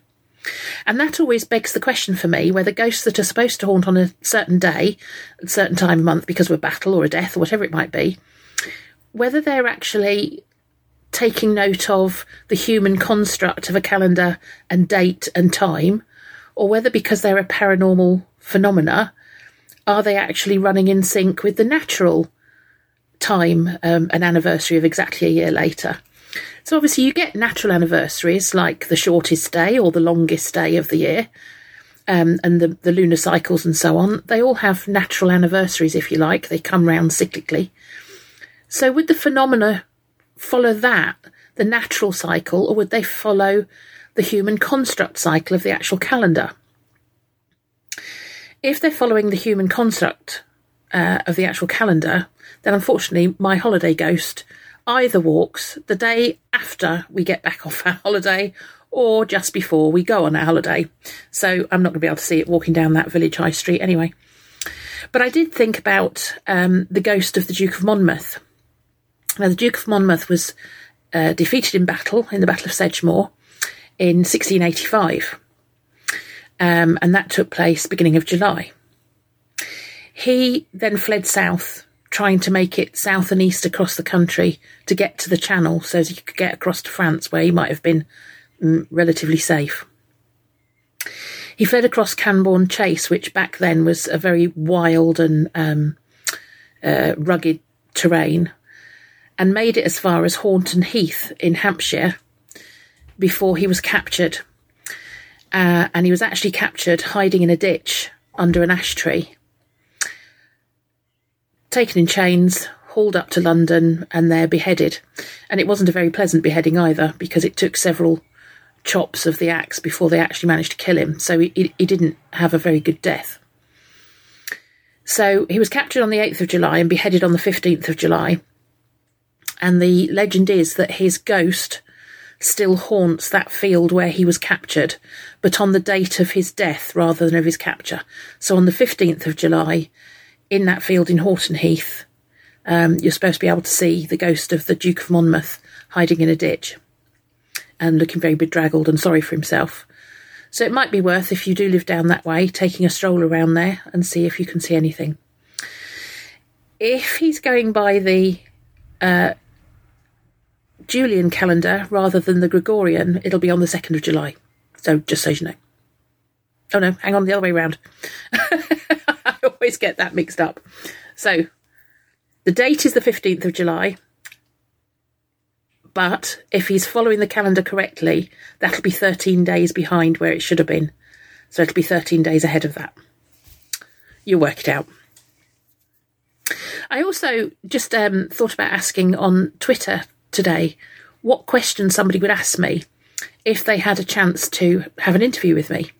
And that always begs the question for me whether ghosts that are supposed to haunt on a certain day, a certain time of month because of a battle or a death or whatever it might be, whether they're actually taking note of the human construct of a calendar and date and time, or whether because they're a paranormal phenomena, are they actually running in sync with the natural time um, an anniversary of exactly a year later? So obviously you get natural anniversaries like the shortest day or the longest day of the year. Um, and the, the lunar cycles and so on, they all have natural anniversaries, if you like. They come round cyclically. So, would the phenomena follow that, the natural cycle, or would they follow the human construct cycle of the actual calendar? If they're following the human construct uh, of the actual calendar, then unfortunately, my holiday ghost either walks the day after we get back off our holiday or just before we go on our holiday. So I'm not going to be able to see it walking down that village high street anyway. But I did think about um, the ghost of the Duke of Monmouth. Now, the Duke of Monmouth was uh, defeated in battle in the Battle of Sedgemoor in 1685, um, and that took place beginning of July. He then fled south trying to make it south and east across the country to get to the Channel so he could get across to France, where he might have been mm, relatively safe. He fled across Cranborne Chase, which back then was a very wild and um, uh, rugged terrain, and made it as far as Horton Heath in Hampshire before he was captured. Uh, and he was actually captured hiding in a ditch under an ash tree taken in chains, hauled up to London, and there beheaded. And it wasn't a very pleasant beheading either, because it took several chops of the axe before they actually managed to kill him. So he, he didn't have a very good death. So he was captured on the 8th of July and beheaded on the 15th of July. And the legend is that his ghost still haunts that field where he was captured, but on the date of his death rather than of his capture. So on the 15th of July, in that field in Horton Heath, um, you're supposed to be able to see the ghost of the Duke of Monmouth hiding in a ditch and looking very bedraggled and sorry for himself. So it might be worth, if you do live down that way, taking a stroll around there and see if you can see anything. If he's going by the uh, Julian calendar rather than the Gregorian, it'll be on the 2nd of July. So just so you know. Oh no, hang on, the other way around. always get that mixed up. So the date is the 15th of July. But if he's following the calendar correctly, that'll be 13 days behind where it should have been. So it'll be 13 days ahead of that. You'll work it out. I also just um, thought about asking on Twitter today what question somebody would ask me if they had a chance to have an interview with me.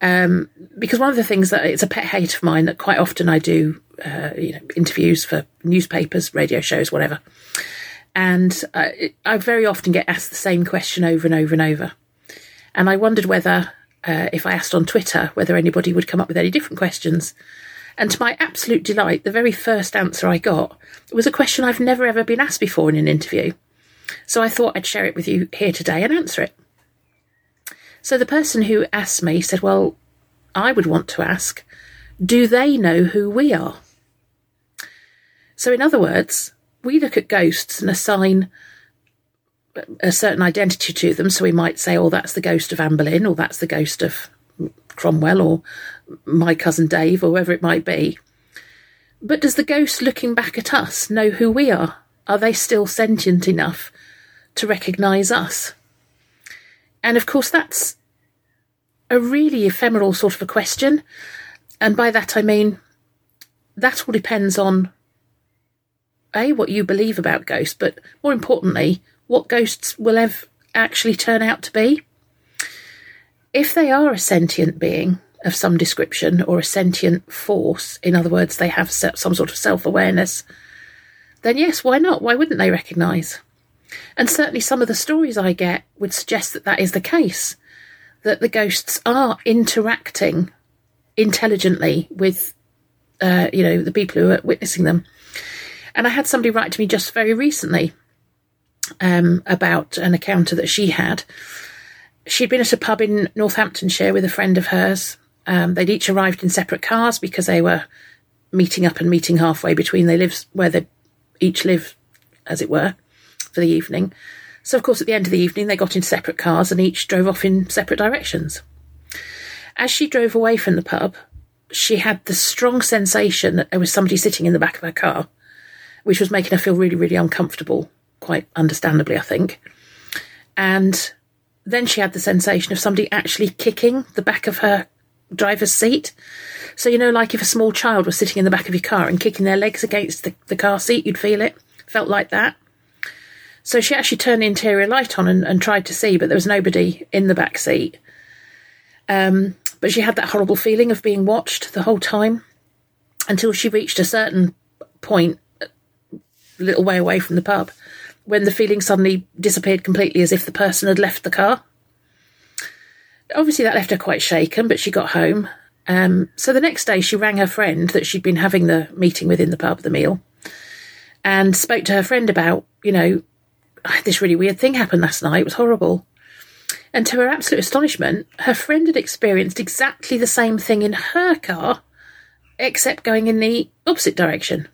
Um, because one of the things that it's a pet hate of mine that quite often I do, uh, you know, interviews for newspapers, radio shows, whatever. And I very often get asked the same question over and over and over. And I wondered whether, uh, if I asked on Twitter, whether anybody would come up with any different questions. And to my absolute delight, the very first answer I got was a question I've never ever been asked before in an interview. So I thought I'd share it with you here today and answer it. So the person who asked me said, Well, I would want to ask, do they know who we are? So, in other words, we look at ghosts and assign a certain identity to them. So we might say, oh, that's the ghost of Anne Boleyn, or that's the ghost of Cromwell, or my cousin Dave, or whoever it might be. But does the ghost looking back at us know who we are? Are they still sentient enough to recognise us? And of course, that's a really ephemeral sort of a question. And by that I mean that all depends on A, what you believe about ghosts, but more importantly, what ghosts will ever actually turn out to be. If they are a sentient being of some description or a sentient force, in other words, they have some sort of self awareness, then yes, why not? Why wouldn't they recognise? And certainly some of the stories I get would suggest that that is the case, that the ghosts are interacting intelligently with, uh, you know, the people who are witnessing them. And I had somebody write to me just very recently um, about an encounter that she had. She'd been at a pub in Northamptonshire with a friend of hers. Um, they'd each arrived in separate cars because they were meeting up and meeting halfway between they live where they each live, as it were, for the evening. So, of course, at the end of the evening, they got into separate cars and each drove off in separate directions. As she drove away from the pub, she had the strong sensation that there was somebody sitting in the back of her car, which was making her feel really, really uncomfortable, quite understandably, I think. And then she had the sensation of somebody actually kicking the back of her driver's seat. So, you know, like if a small child was sitting in the back of your car and kicking their legs against the, the car seat, you'd feel it. Felt like that. So she actually turned the interior light on and, and tried to see, but there was nobody in the back seat. Um, but she had that horrible feeling of being watched the whole time until she reached a certain point, a little way away from the pub, when the feeling suddenly disappeared completely as if the person had left the car. Obviously, that left her quite shaken, but she got home. Um, so the next day, she rang her friend that she'd been having the meeting with in the pub, the meal, and spoke to her friend about, you know, this really weird thing happened last night. It was horrible. And to her absolute astonishment, her friend had experienced exactly the same thing in her car, except going in the opposite direction.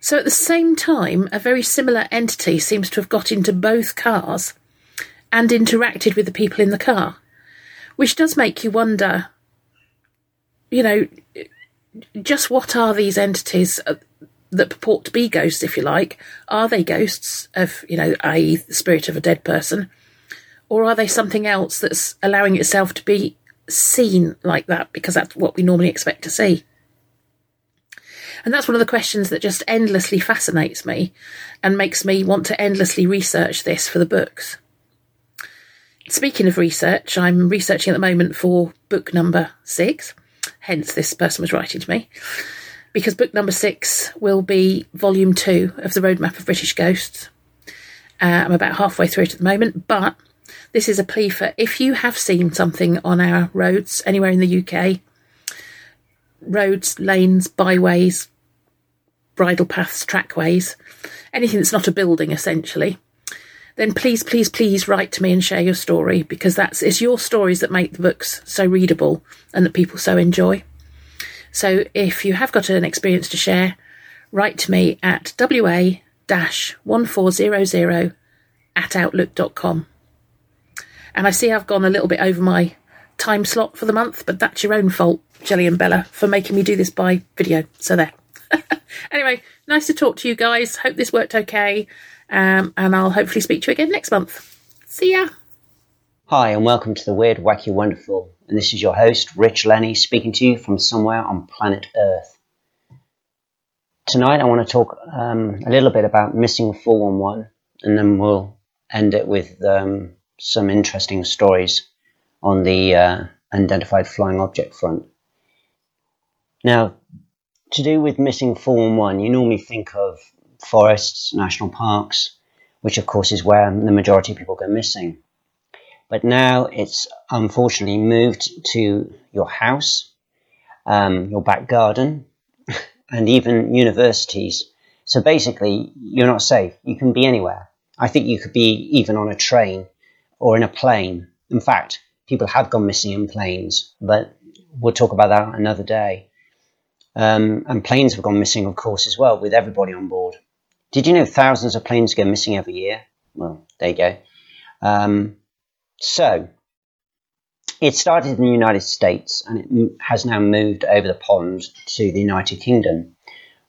So at the same time, a very similar entity seems to have got into both cars and interacted with the people in the car, which does make you wonder, you know, just what are these entities that purport to be ghosts, if you like, are they ghosts of, you know, i.e., the spirit of a dead person, or are they something else that's allowing itself to be seen like that because that's what we normally expect to see? And that's one of the questions that just endlessly fascinates me and makes me want to endlessly research this for the books. Speaking of research, I'm researching at the moment for book number six, hence, this person was writing to me because book number six will be volume two of the Roadmap of British Ghosts. Uh, I'm about halfway through it at the moment, but this is a plea for if you have seen something on our roads anywhere in the UK, roads, lanes, byways, bridle paths, trackways, anything that's not a building essentially, then please, please, please write to me and share your story because that's it's your stories that make the books so readable and that people so enjoy. So if you have got an experience to share, write to me at wa 1400 at outlook.com. And I see I've gone a little bit over my time slot for the month, but that's your own fault, Jelly and Bella, for making me do this by video. So there. anyway, nice to talk to you guys. Hope this worked okay. Um, and I'll hopefully speak to you again next month. See ya. Hi, and welcome to the Weird, Wacky, Wonderful and this is your host, Rich Lenny, speaking to you from somewhere on planet Earth. Tonight, I want to talk um, a little bit about missing 411, and then we'll end it with um, some interesting stories on the uh, unidentified flying object front. Now, to do with missing 411, you normally think of forests, national parks, which of course is where the majority of people go missing. But now it's unfortunately moved to your house, um, your back garden, and even universities. So basically, you're not safe. You can be anywhere. I think you could be even on a train or in a plane. In fact, people have gone missing in planes, but we'll talk about that another day. Um, and planes have gone missing, of course, as well, with everybody on board. Did you know thousands of planes go missing every year? Well, there you go. Um, so, it started in the United States and it has now moved over the pond to the United Kingdom.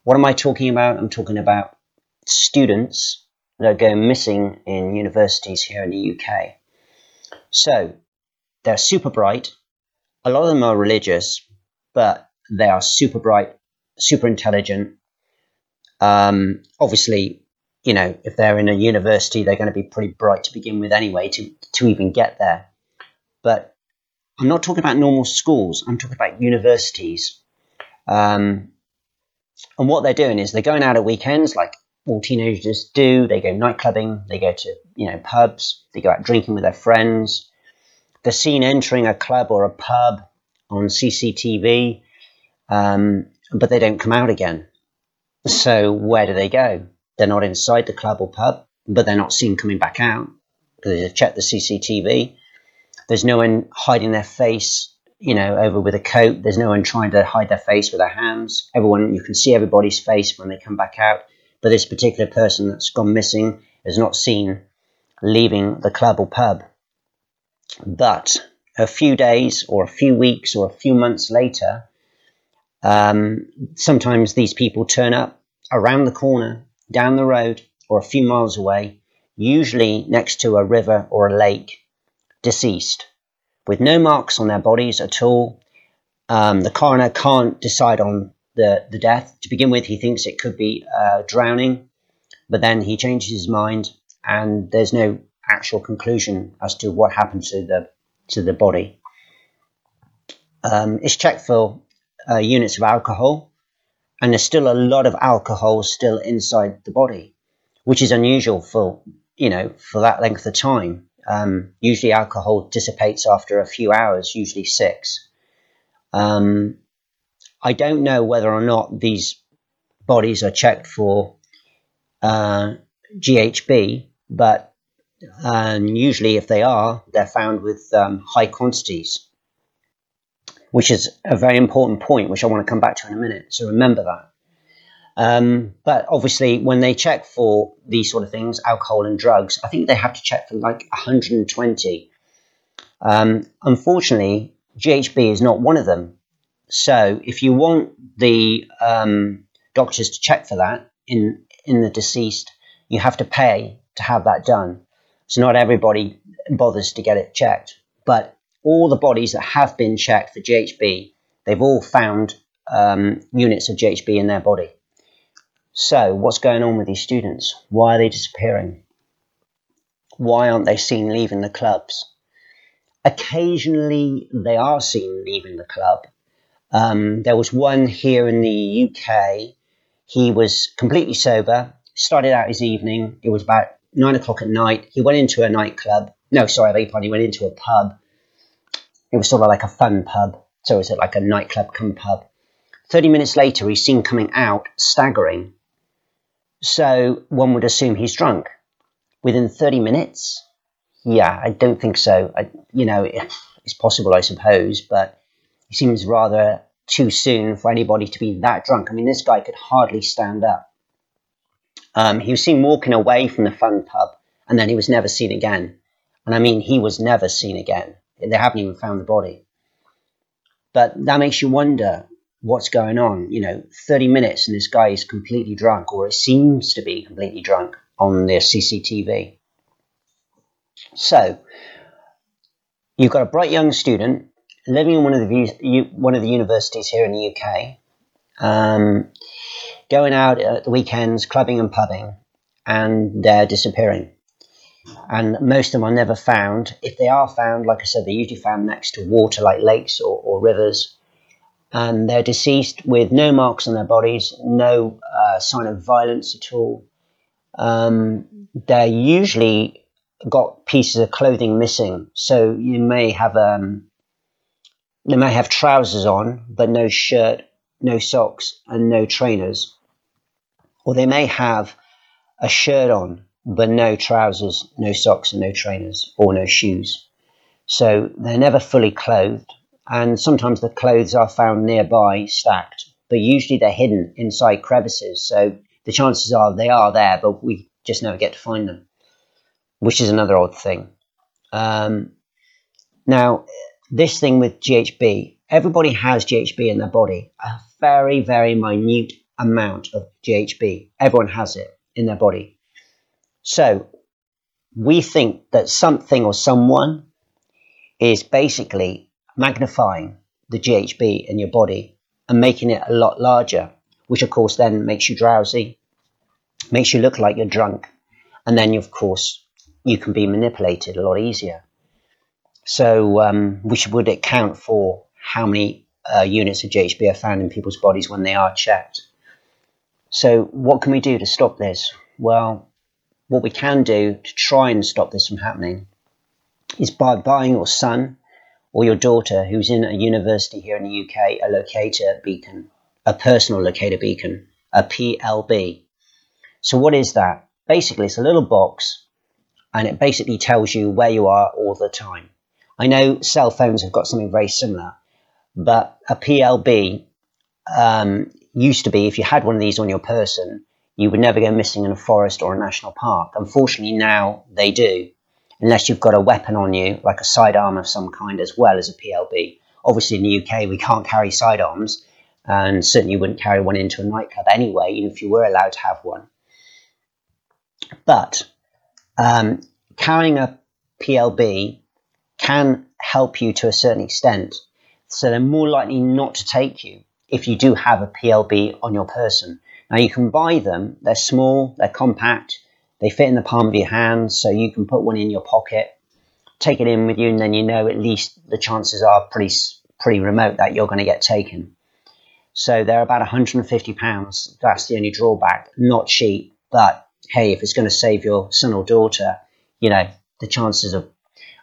What am I talking about? I'm talking about students that go missing in universities here in the UK. So, they're super bright. A lot of them are religious, but they are super bright, super intelligent. Um, obviously, you know, if they're in a university, they're going to be pretty bright to begin with anyway to, to even get there. But I'm not talking about normal schools, I'm talking about universities. Um, and what they're doing is they're going out at weekends, like all teenagers do. They go night clubbing, they go to, you know, pubs, they go out drinking with their friends. They're seen entering a club or a pub on CCTV, um, but they don't come out again. So where do they go? They're not inside the club or pub, but they're not seen coming back out because they've checked the CCTV. There's no one hiding their face, you know, over with a coat. There's no one trying to hide their face with their hands. Everyone, you can see everybody's face when they come back out. But this particular person that's gone missing is not seen leaving the club or pub. But a few days or a few weeks or a few months later, um, sometimes these people turn up around the corner, down the road, or a few miles away, usually next to a river or a lake, deceased, with no marks on their bodies at all. Um, the coroner can't decide on the, the death. To begin with, he thinks it could be uh, drowning, but then he changes his mind, and there's no actual conclusion as to what happened to the to the body. Um, it's checked for uh, units of alcohol, and there's still a lot of alcohol still inside the body, which is unusual for you know for that length of time. Um, usually, alcohol dissipates after a few hours, usually six. Um, I don't know whether or not these bodies are checked for uh, GHB, but um, usually, if they are, they're found with um, high quantities which is a very important point, which I want to come back to in a minute. So remember that. Um, but obviously, when they check for these sort of things, alcohol and drugs, I think they have to check for like 120. Um, unfortunately, GHB is not one of them. So if you want the um, doctors to check for that in in the deceased, you have to pay to have that done. So not everybody bothers to get it checked, but all the bodies that have been checked for GHB, they've all found um, units of GHB in their body. So, what's going on with these students? Why are they disappearing? Why aren't they seen leaving the clubs? Occasionally, they are seen leaving the club. Um, there was one here in the UK. He was completely sober, started out his evening. It was about nine o'clock at night. He went into a nightclub. No, sorry, I beg. He went into a pub it was sort of like a fun pub. So it was like a nightclub come pub. 30 minutes later, he's seen coming out staggering. So one would assume he's drunk. Within 30 minutes? Yeah, I don't think so. I, you know, it's possible, I suppose, but it seems rather too soon for anybody to be that drunk. I mean, this guy could hardly stand up. Um, he was seen walking away from the fun pub, and then he was never seen again. And I mean, he was never seen again. They haven't even found the body. But that makes you wonder what's going on. You know, 30 minutes and this guy is completely drunk, or it seems to be completely drunk on their CCTV. So, you've got a bright young student living in one of the one of the universities here in the UK, um, going out at the weekends, clubbing and pubbing, and they're disappearing and most of them are never found. If they are found, like I said, they're usually found next to water like lakes or, or rivers. And they're deceased with no marks on their bodies, no uh, sign of violence at all. Um, they're usually got pieces of clothing missing, so you may have um, they may have trousers on, but no shirt, no socks, and no trainers, or they may have a shirt on but no trousers, no socks, and no trainers, or no shoes. So they're never fully clothed, and sometimes the clothes are found nearby, stacked, but usually they're hidden inside crevices. So the chances are they are there, but we just never get to find them, which is another odd thing. Um, now, this thing with GHB, everybody has GHB in their body, a very, very minute amount of GHB. Everyone has it in their body. So, we think that something or someone is basically magnifying the GHB in your body and making it a lot larger, which of course then makes you drowsy, makes you look like you're drunk, and then of course you can be manipulated a lot easier. So, um, which would account for how many uh, units of GHB are found in people's bodies when they are checked. So, what can we do to stop this? Well, what we can do to try and stop this from happening is by buying your son or your daughter who's in a university here in the UK a locator beacon, a personal locator beacon, a PLB. So, what is that? Basically, it's a little box and it basically tells you where you are all the time. I know cell phones have got something very similar, but a PLB um, used to be if you had one of these on your person, you would never go missing in a forest or a national park. Unfortunately, now they do, unless you've got a weapon on you, like a sidearm of some kind, as well as a PLB. Obviously, in the UK, we can't carry sidearms, and certainly wouldn't carry one into a nightclub anyway, even if you were allowed to have one. But um, carrying a PLB can help you to a certain extent. So they're more likely not to take you if you do have a PLB on your person. Now you can buy them, they're small, they're compact, they fit in the palm of your hand, so you can put one in your pocket, take it in with you, and then you know at least the chances are pretty, pretty remote that you're going to get taken. So they're about 150 pounds. That's the only drawback. Not cheap, but hey, if it's going to save your son or daughter, you know, the chances of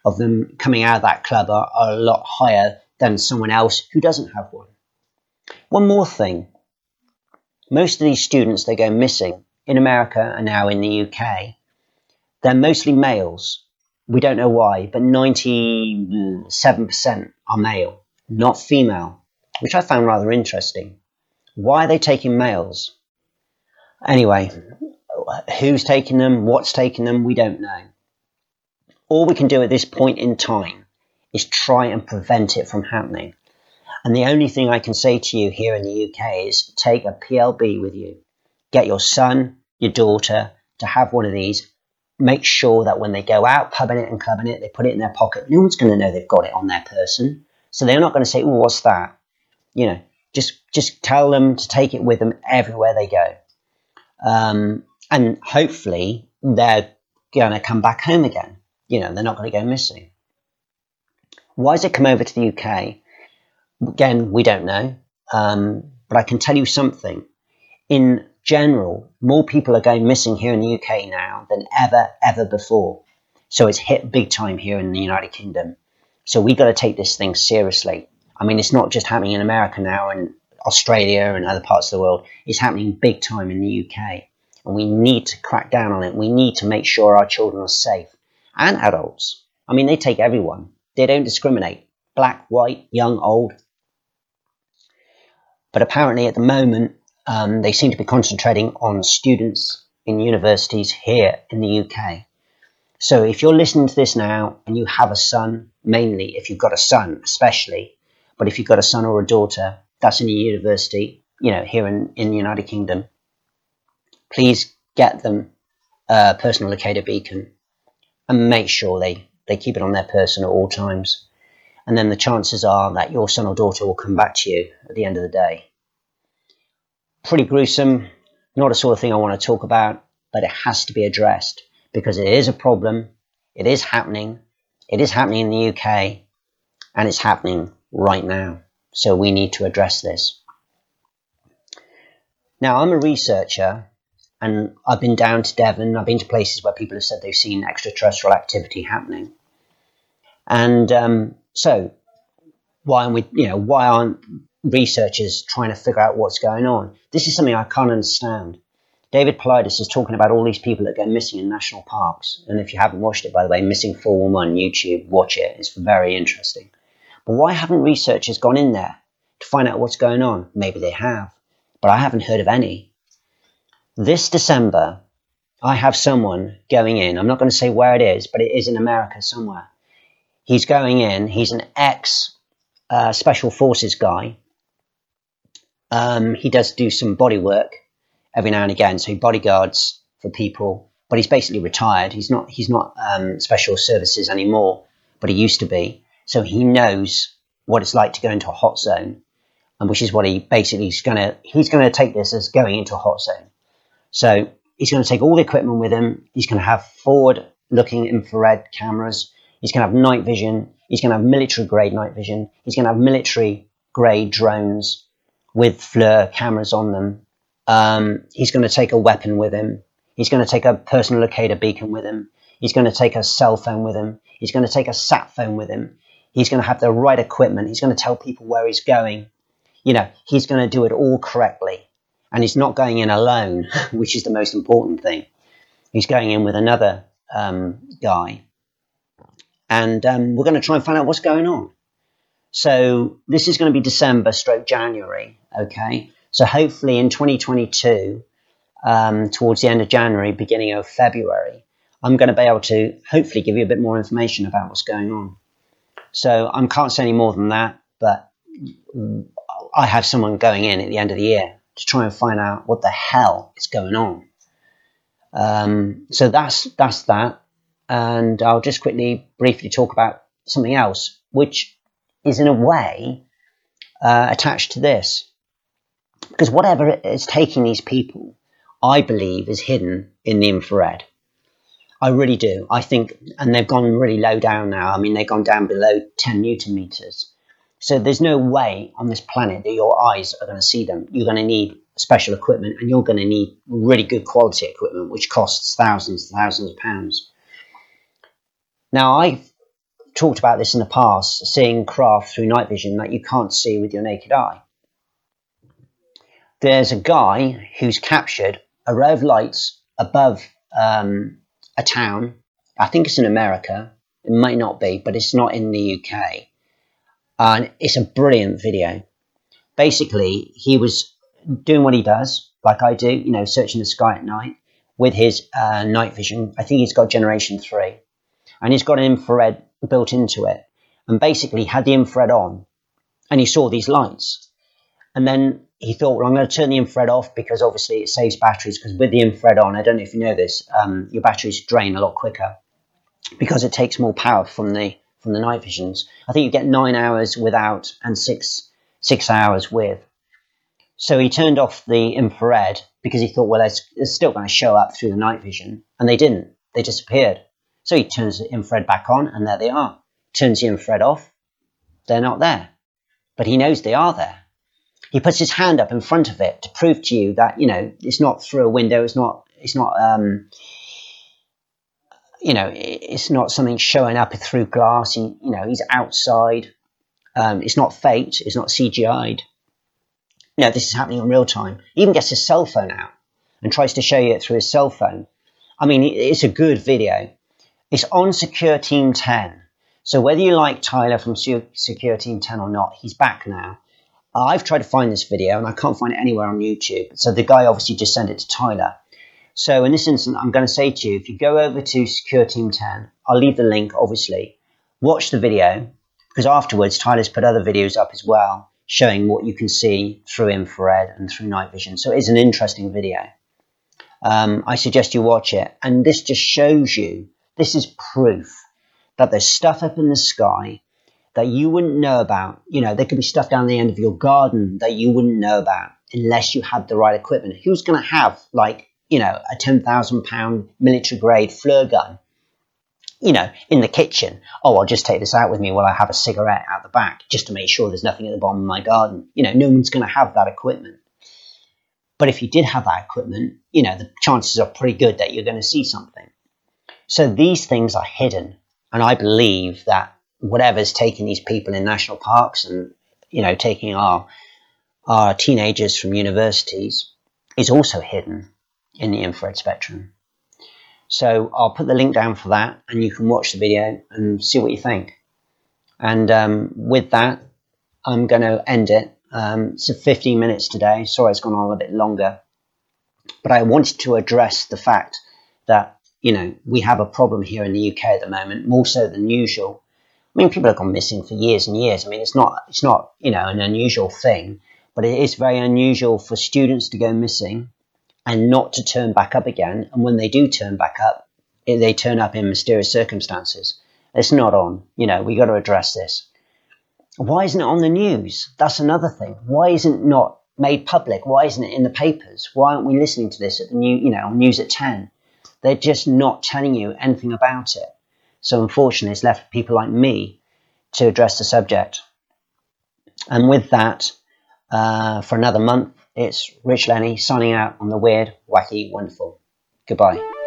of them coming out of that club are, are a lot higher than someone else who doesn't have one. One more thing. Most of these students they go missing in America and now in the UK, they're mostly males. We don't know why, but 97% are male, not female, which I found rather interesting. Why are they taking males? Anyway, who's taking them, what's taking them, we don't know all we can do at this point in time is try and prevent it from happening. And the only thing I can say to you here in the UK is take a PLB with you. Get your son, your daughter to have one of these. Make sure that when they go out pubbing it and clubbing it, they put it in their pocket. No one's going to know they've got it on their person. So they're not going to say, oh, what's that? You know, just, just tell them to take it with them everywhere they go. Um, and hopefully they're going to come back home again you know, they're not going to go missing. Why has it come over to the UK? Again, we don't know. Um, but I can tell you something. In general, more people are going missing here in the UK now than ever, ever before. So it's hit big time here in the United Kingdom. So we've got to take this thing seriously. I mean, it's not just happening in America now and Australia and other parts of the world. It's happening big time in the UK. And we need to crack down on it. We need to make sure our children are safe and adults. I mean, they take everyone. They don't discriminate. Black, white, young, old. But apparently, at the moment, um, they seem to be concentrating on students in universities here in the UK. So if you're listening to this now and you have a son, mainly if you've got a son, especially, but if you've got a son or a daughter that's in a university, you know, here in, in the United Kingdom, please get them a personal locator beacon and make sure they, they keep it on their person at all times. And then the chances are that your son or daughter will come back to you at the end of the day. Pretty gruesome, not a sort of thing I want to talk about, but it has to be addressed because it is a problem. It is happening. It is happening in the UK and it's happening right now. So we need to address this. Now, I'm a researcher and I've been down to Devon. I've been to places where people have said they've seen extraterrestrial activity happening. And um, so, why aren't we? You know, why aren't researchers trying to figure out what's going on? This is something I can't understand. David Paulides is talking about all these people that go missing in national parks. And if you haven't watched it, by the way, Missing 411 on YouTube, watch it. It's very interesting. But why haven't researchers gone in there to find out what's going on? Maybe they have, but I haven't heard of any. This December, I have someone going in. I'm not going to say where it is, but it is in America somewhere. He's going in. He's an ex uh, special forces guy. Um, he does do some body work every now and again, so he bodyguards for people. But he's basically retired. He's not. He's not um, special services anymore, but he used to be. So he knows what it's like to go into a hot zone, and which is what he basically is going to. He's going to take this as going into a hot zone. So he's going to take all the equipment with him. He's going to have forward-looking infrared cameras. He's going to have night vision. He's going to have military-grade night vision. He's going to have military-grade drones with FLIR cameras on them. Um, he's going to take a weapon with him. He's going to take a personal locator beacon with him. He's going to take a cell phone with him. He's going to take a sat phone with him. He's going to have the right equipment. He's going to tell people where he's going. You know, he's going to do it all correctly. And he's not going in alone, which is the most important thing. He's going in with another um, guy. And um, we're going to try and find out what's going on. So this is going to be December stroke January. Okay. So hopefully in 2022, um, towards the end of January, beginning of February, I'm going to be able to hopefully give you a bit more information about what's going on. So I can't say any more than that, but I have someone going in at the end of the year to try and find out what the hell is going on. Um, so that's that's that, and I'll just quickly, briefly talk about something else, which is in a way uh, attached to this, because whatever is taking these people, I believe, is hidden in the infrared. I really do. I think, and they've gone really low down now. I mean, they've gone down below 10 newton meters. So there's no way on this planet that your eyes are going to see them. You're going to need special equipment and you're going to need really good quality equipment, which costs thousands and thousands of pounds. Now, I've talked about this in the past, seeing craft through night vision that you can't see with your naked eye. There's a guy who's captured a row of lights above um, a town. I think it's in America. It might not be, but it's not in the UK and it's a brilliant video. Basically, he was doing what he does, like I do, you know, searching the sky at night with his uh, night vision. I think he's got generation three, and he's got an infrared built into it. And basically, had the infrared on, and he saw these lights. And then he thought, well, I'm going to turn the infrared off because obviously it saves batteries. Because with the infrared on, I don't know if you know this, um, your batteries drain a lot quicker because it takes more power from the from the night visions. I think you get nine hours without and six six hours with. So he turned off the infrared because he thought, well, it's, it's still going to show up through the night vision, and they didn't. They disappeared. So he turns the infrared back on, and there they are. Turns the infrared off, they're not there. But he knows they are there. He puts his hand up in front of it to prove to you that you know it's not through a window. It's not. It's not. Um, you know, it's not something showing up through glass. He, you know, he's outside. Um, it's not fake. It's not CGI'd. You know, this is happening in real time. He even gets his cell phone out and tries to show you it through his cell phone. I mean, it's a good video. It's on Secure Team 10. So whether you like Tyler from Secure Team 10 or not, he's back now. I've tried to find this video and I can't find it anywhere on YouTube. So the guy obviously just sent it to Tyler. So in this instance, I'm going to say to you, if you go over to Secure Team 10, I'll leave the link, obviously. Watch the video, because afterwards, Tyler's put other videos up as well, showing what you can see through infrared and through night vision. So it is an interesting video. Um, I suggest you watch it. And this just shows you, this is proof that there's stuff up in the sky that you wouldn't know about. You know, there could be stuff down the end of your garden that you wouldn't know about unless you had the right equipment. Who's going to have, like, you know, a £10,000 military grade FLIR gun, you know, in the kitchen. Oh, I'll just take this out with me while I have a cigarette out the back just to make sure there's nothing at the bottom of my garden. You know, no one's going to have that equipment. But if you did have that equipment, you know, the chances are pretty good that you're going to see something. So these things are hidden. And I believe that whatever's taking these people in national parks and, you know, taking our, our teenagers from universities is also hidden in the infrared spectrum. So I'll put the link down for that, and you can watch the video and see what you think. And um, with that, I'm going to end it. Um, it's 15 minutes today. Sorry, it's gone on a bit longer. But I wanted to address the fact that, you know, we have a problem here in the UK at the moment, more so than usual. I mean, people have gone missing for years and years. I mean, it's not, it's not, you know, an unusual thing, but it is very unusual for students to go missing and not to turn back up again. And when they do turn back up, they turn up in mysterious circumstances. It's not on. You know, we got to address this. Why isn't it on the news? That's another thing. Why isn't it not made public? Why isn't it in the papers? Why aren't we listening to this at the new, you know, news at 10? They're just not telling you anything about it. So unfortunately, it's left for people like me to address the subject. And with that, uh, for another month, it's Rich Lenny signing out on the weird, wacky, wonderful. Goodbye.